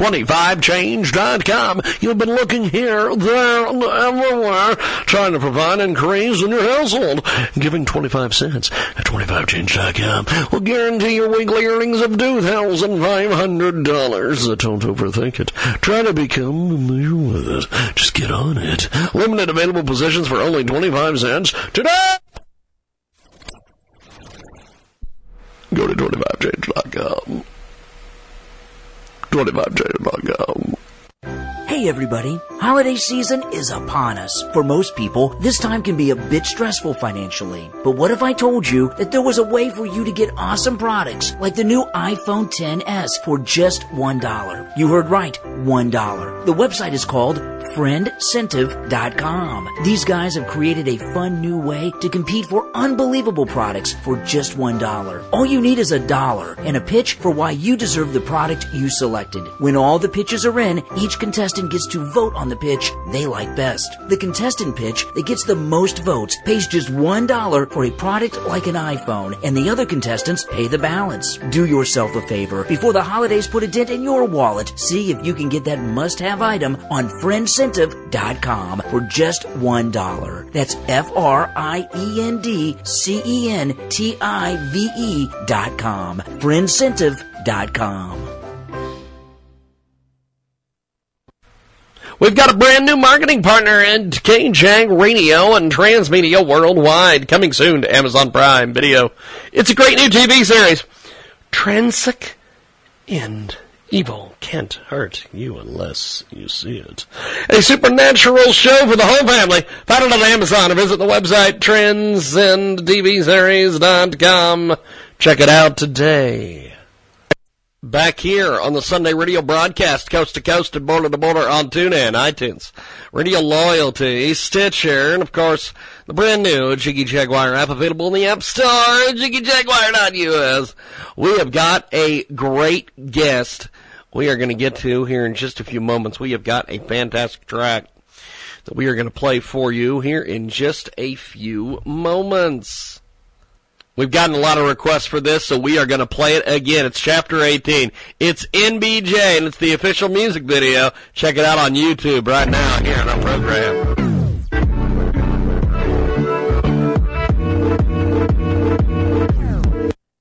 25change.com. You've been looking here, there, everywhere, trying to provide an increase in your household. Giving 25 cents at 25change.com will guarantee your weekly earnings of $2,500. Don't overthink it. Try to become with it. Just get on it. Limited available positions for only 25 cents today. Go to 25change.com. 25change.com. Hey everybody, holiday season is upon us. For most people, this time can be a bit stressful financially. But what if I told you that there was a way for you to get awesome products like the new iPhone 10s for just $1? You heard right, $1. The website is called friendcentive.com. These guys have created a fun new way to compete for unbelievable products for just $1. All you need is a dollar and a pitch for why you deserve the product you selected. When all the pitches are in, each contestant gets to vote on the pitch they like best. The contestant pitch that gets the most votes pays just $1 for a product like an iPhone, and the other contestants pay the balance. Do yourself a favor. Before the holidays put a dent in your wallet, see if you can get that must-have item on friendcentive.com for just $1. That's F-R-I-E-N-D-C-E-N-T-I-V-E E dot com. friendcentive.com. We've got a brand new marketing partner in KJAG Radio and Transmedia Worldwide coming soon to Amazon Prime Video. It's a great new TV series. Transic End. Evil can't hurt you unless you see it. A supernatural show for the whole family. Find it on Amazon or visit the website transcendtvseries.com. Check it out today. Back here on the Sunday radio broadcast, coast to coast and border to border on TuneIn, iTunes, Radio Loyalty, Stitcher, and of course, the brand new Jiggy Jaguar app available in the App Store, jiggyjaguar.us. We have got a great guest we are going to get to here in just a few moments. We have got a fantastic track that we are going to play for you here in just a few moments. We've gotten a lot of requests for this, so we are going to play it again. It's chapter 18. It's NBJ, and it's the official music video. Check it out on YouTube right now here on our program.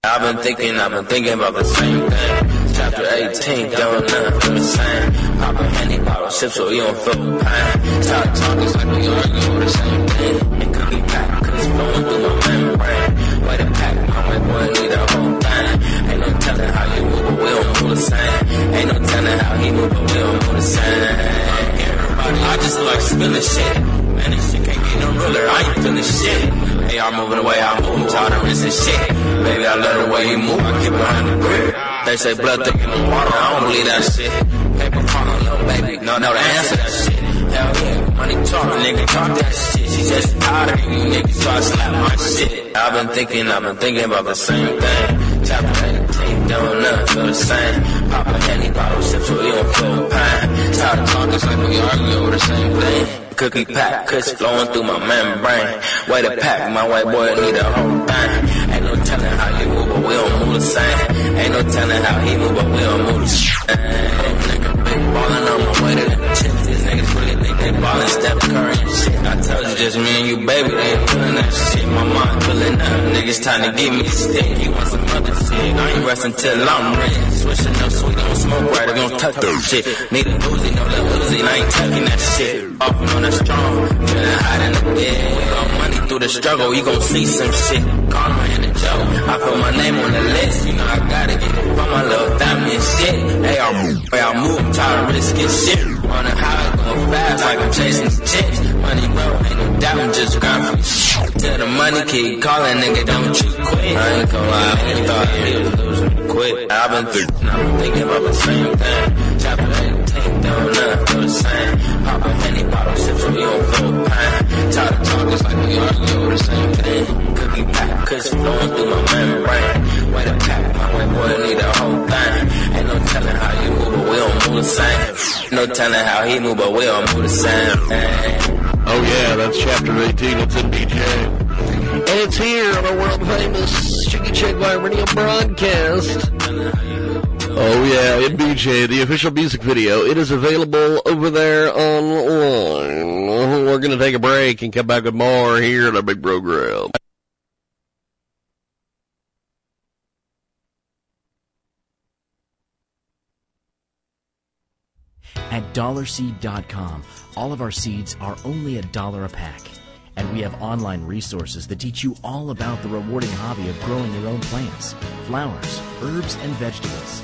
I've been thinking, I've been thinking about the same thing. Chapter 18, going nothing from the same. Pop a handy bottle, sip so you don't feel pain. Stop talking like we argue over the same thing. Could be packed, cause it's flowing through my membrane. Same. Ain't no telling how he move, but we don't move the same. Everybody, I just like spilling shit. Man, this shit can't get no realer. I ain't feeling shit. Hey, I'm moving the way I move, of rinsing shit. Baby, I love the way you move, I keep behind the grip. They say blood thick in the water, I don't believe that shit. Paper calling, little baby, no, no, the answer that shit. Hell yeah, money talk, nigga, talk that shit. She just tired of you niggas, so I slap my shit. I've been thinking, I've been thinking about the same thing. Chapter 18, doing nothing, feel the same. Pop a handy bottle, sip so you don't feel pain. Tired of talking, it's like we argue over the same thing. Cookie pack, kush flowing through my membrane. Way to pack, my white boy need a whole thing. Ain't no telling how you move, but we don't move the same. Ain't no telling how he move, but we don't move the same. Nigga big ballin' on my way to the chips. These niggas really they ballin' Steph Curry shit. I told you just me and you, baby, ain't feeling that shit. My mind feeling up. Niggas trying to give me a stick. You want some other shit? I ain't resting till I'm rich. Switching up so we gon' smoke right, we gon' touch that shit. Need a Uzi, no little Uzi, I ain't tucking that shit. Off on that strong, feeling hot in the bed. Through the struggle, you gon' see some shit. Karma and the joke. I put my name on the list, you know I gotta get it from my little family and shit. Hey, I move, hey, I move, I'm tired of risking shit. Running high, going fast like I'm chasing chicks. Money grow, ain't no doubt, I'm just grinding Till the money keep calling, nigga, don't you quit. I ain't gonna lie, I thought he was losing. I've been thinking, I've been thinking about the same thing. Chapter 18, feel the same. A bottle. Tired of talking, it's like we the same thing. Cookie pack, kush flowing through my membrane. Way to pack, my boy need a whole thing. Ain't no telling how you move, but we don't move the same. No telling how he move, but we move the same. Oh yeah, that's chapter 18. It's in DJ. And it's here on our world famous Jiggy Jaguar radio broadcast. Oh yeah, in BJ, the official music video. It is available over there online. We're gonna take a break and come back with more here in our big program. At dollarseed.com, all of our seeds are only a dollar a pack. And we have online resources that teach you all about the rewarding hobby of growing your own plants, flowers, herbs, and vegetables.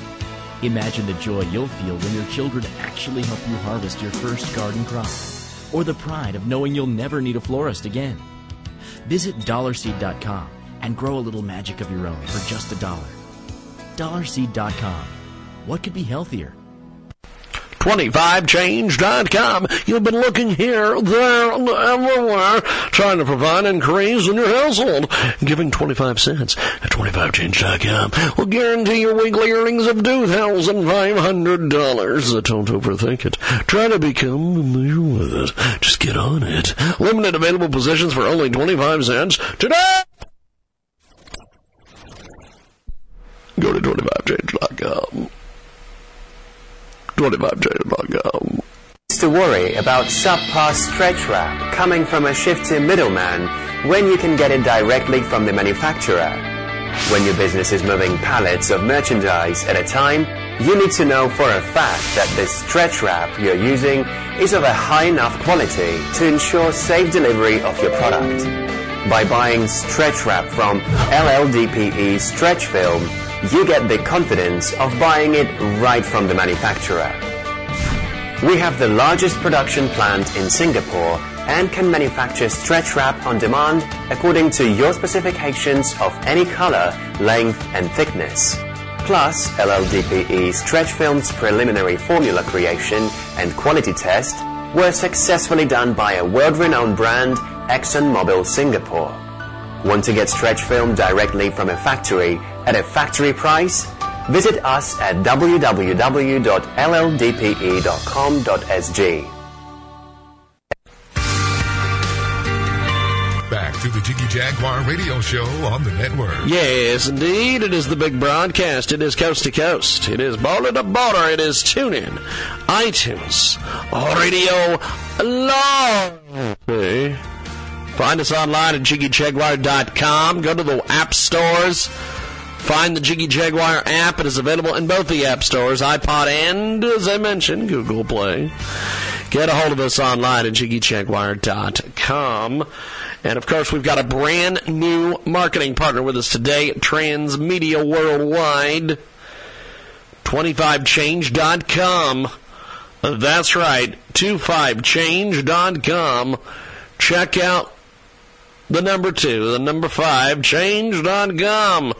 Imagine the joy you'll feel when your children actually help you harvest your first garden crop, or the pride of knowing you'll never need a florist again. Visit dollarseed.com and grow a little magic of your own for just a dollar. Dollarseed.com. What could be healthier? 25change.com. You've been looking here, there, everywhere, trying to provide increase in your household. Giving 25 cents at 25change.com will guarantee your weekly earnings of $2,500. Don't overthink it. Try to become familiar with it. Just get on it. Limited available positions for only 25 cents today. Go to 25change.com. 25change.com. to worry about subpar stretch wrap coming from a shifty middleman when you can get it directly from the manufacturer. When your business is moving pallets of merchandise at a time, you need to know for a fact that the stretch wrap you're using is of a high enough quality to ensure safe delivery of your product. By buying stretch wrap from LLDPE Stretch Film, you get the confidence of buying it right from the manufacturer. We have the largest production plant in Singapore and can manufacture stretch wrap on demand according to your specifications of any color, length, and thickness. Plus, LLDPE Stretch Film's preliminary formula creation and quality test were successfully done by a world-renowned brand, ExxonMobil Singapore. Want to get stretch film directly from a factory at a factory price? Visit us at www.lldpe.com.sg. Back to the Jiggy Jaguar radio show on the network. Yes, indeed. It is the big broadcast. It is coast to coast. It is border to border. It is TuneIn, iTunes, Radio Live. Hey. Find us online at JiggyJaguar.com. Go to the app stores. Find the Jiggy Jaguar app. It is available in both the app stores, iPod and, as I mentioned, Google Play. Get a hold of us online at jiggyjaguar.com. And of course, we've got a brand new marketing partner with us today, Transmedia Worldwide. 25change.com. That's right, 25change.com. Check out the number two, the number five, change.com.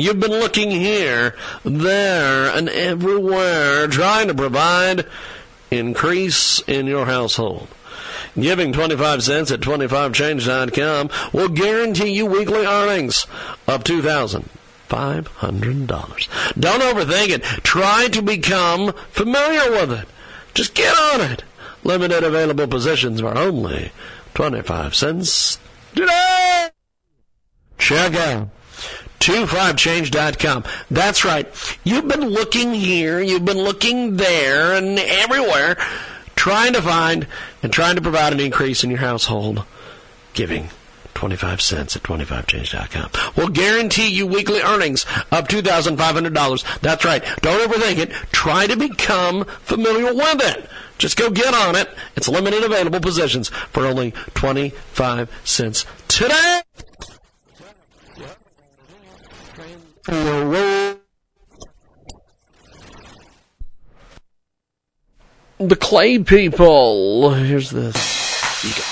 You've been looking here, there, and everywhere, trying to provide increase in your household. Giving 25 cents at 25change.com will guarantee you weekly earnings of $2,500. Don't overthink it. Try to become familiar with it. Just get on it. Limited available positions are only 25 cents today. Check out 25change.com. That's right. You've been looking here, you've been looking there, and everywhere, trying to find and trying to provide an increase in your household. Giving 25 cents at 25change.com. will guarantee you weekly earnings of $2,500. That's right. Don't overthink it. Try to become familiar with it. Just go get on it. It's limited available positions for only 25 cents today. The Clay People. Here's this.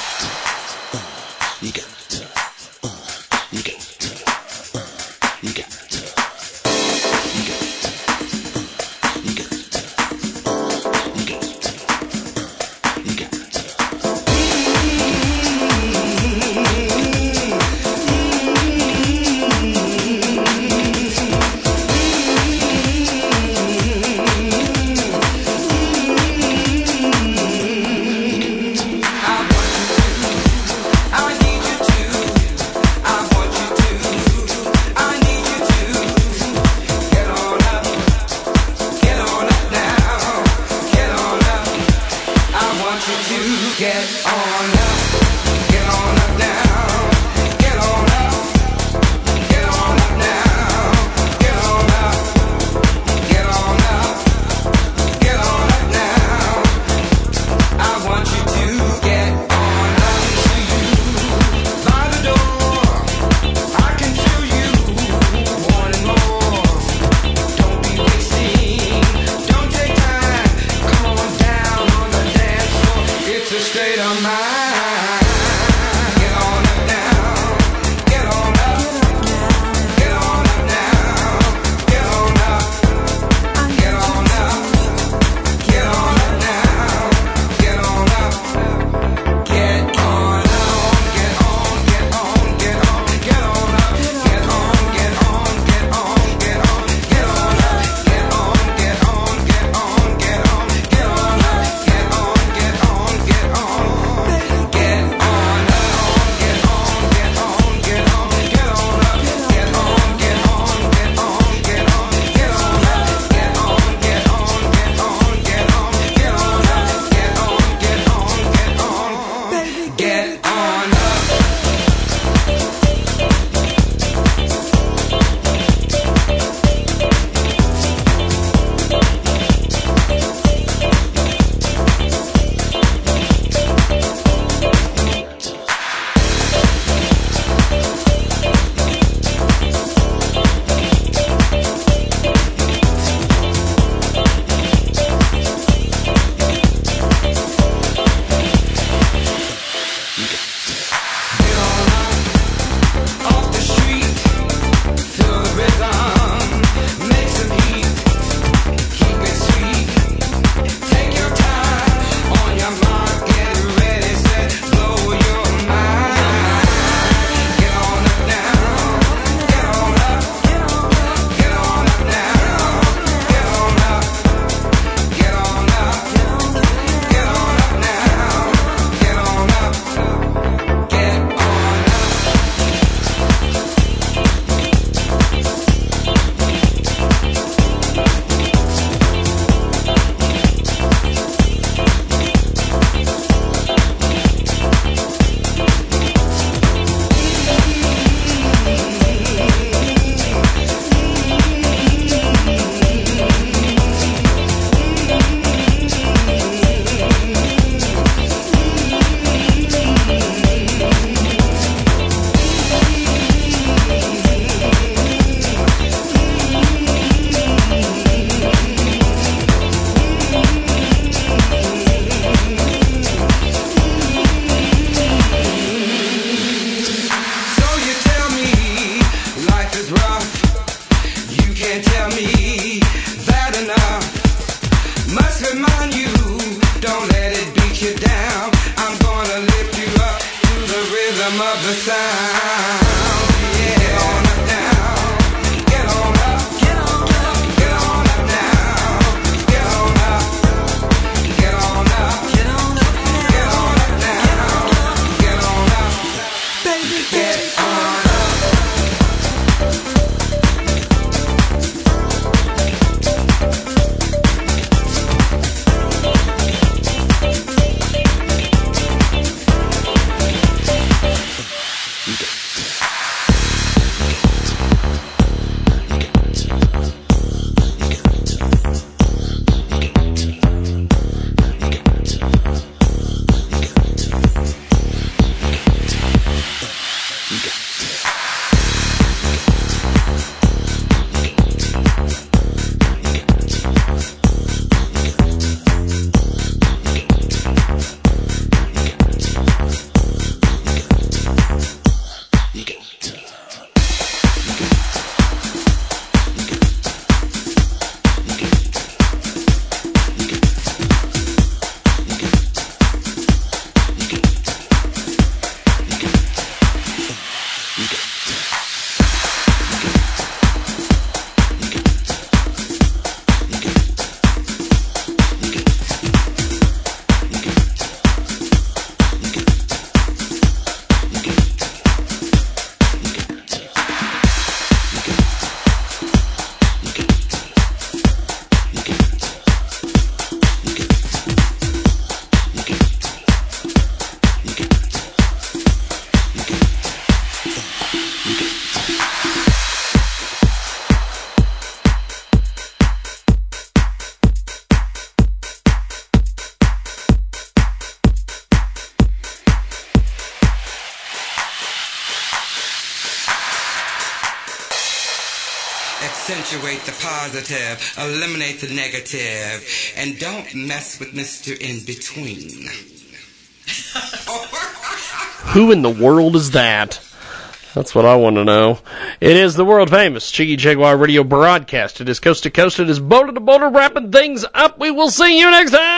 Accentuate the positive, eliminate the negative, and don't mess with Mr. In Between. Who in the world is that? That's what I want to know. It is the world famous Jiggy Jaguar radio broadcast. It is coast to coast. It is boulder to boulder, wrapping things up. We will see you next time.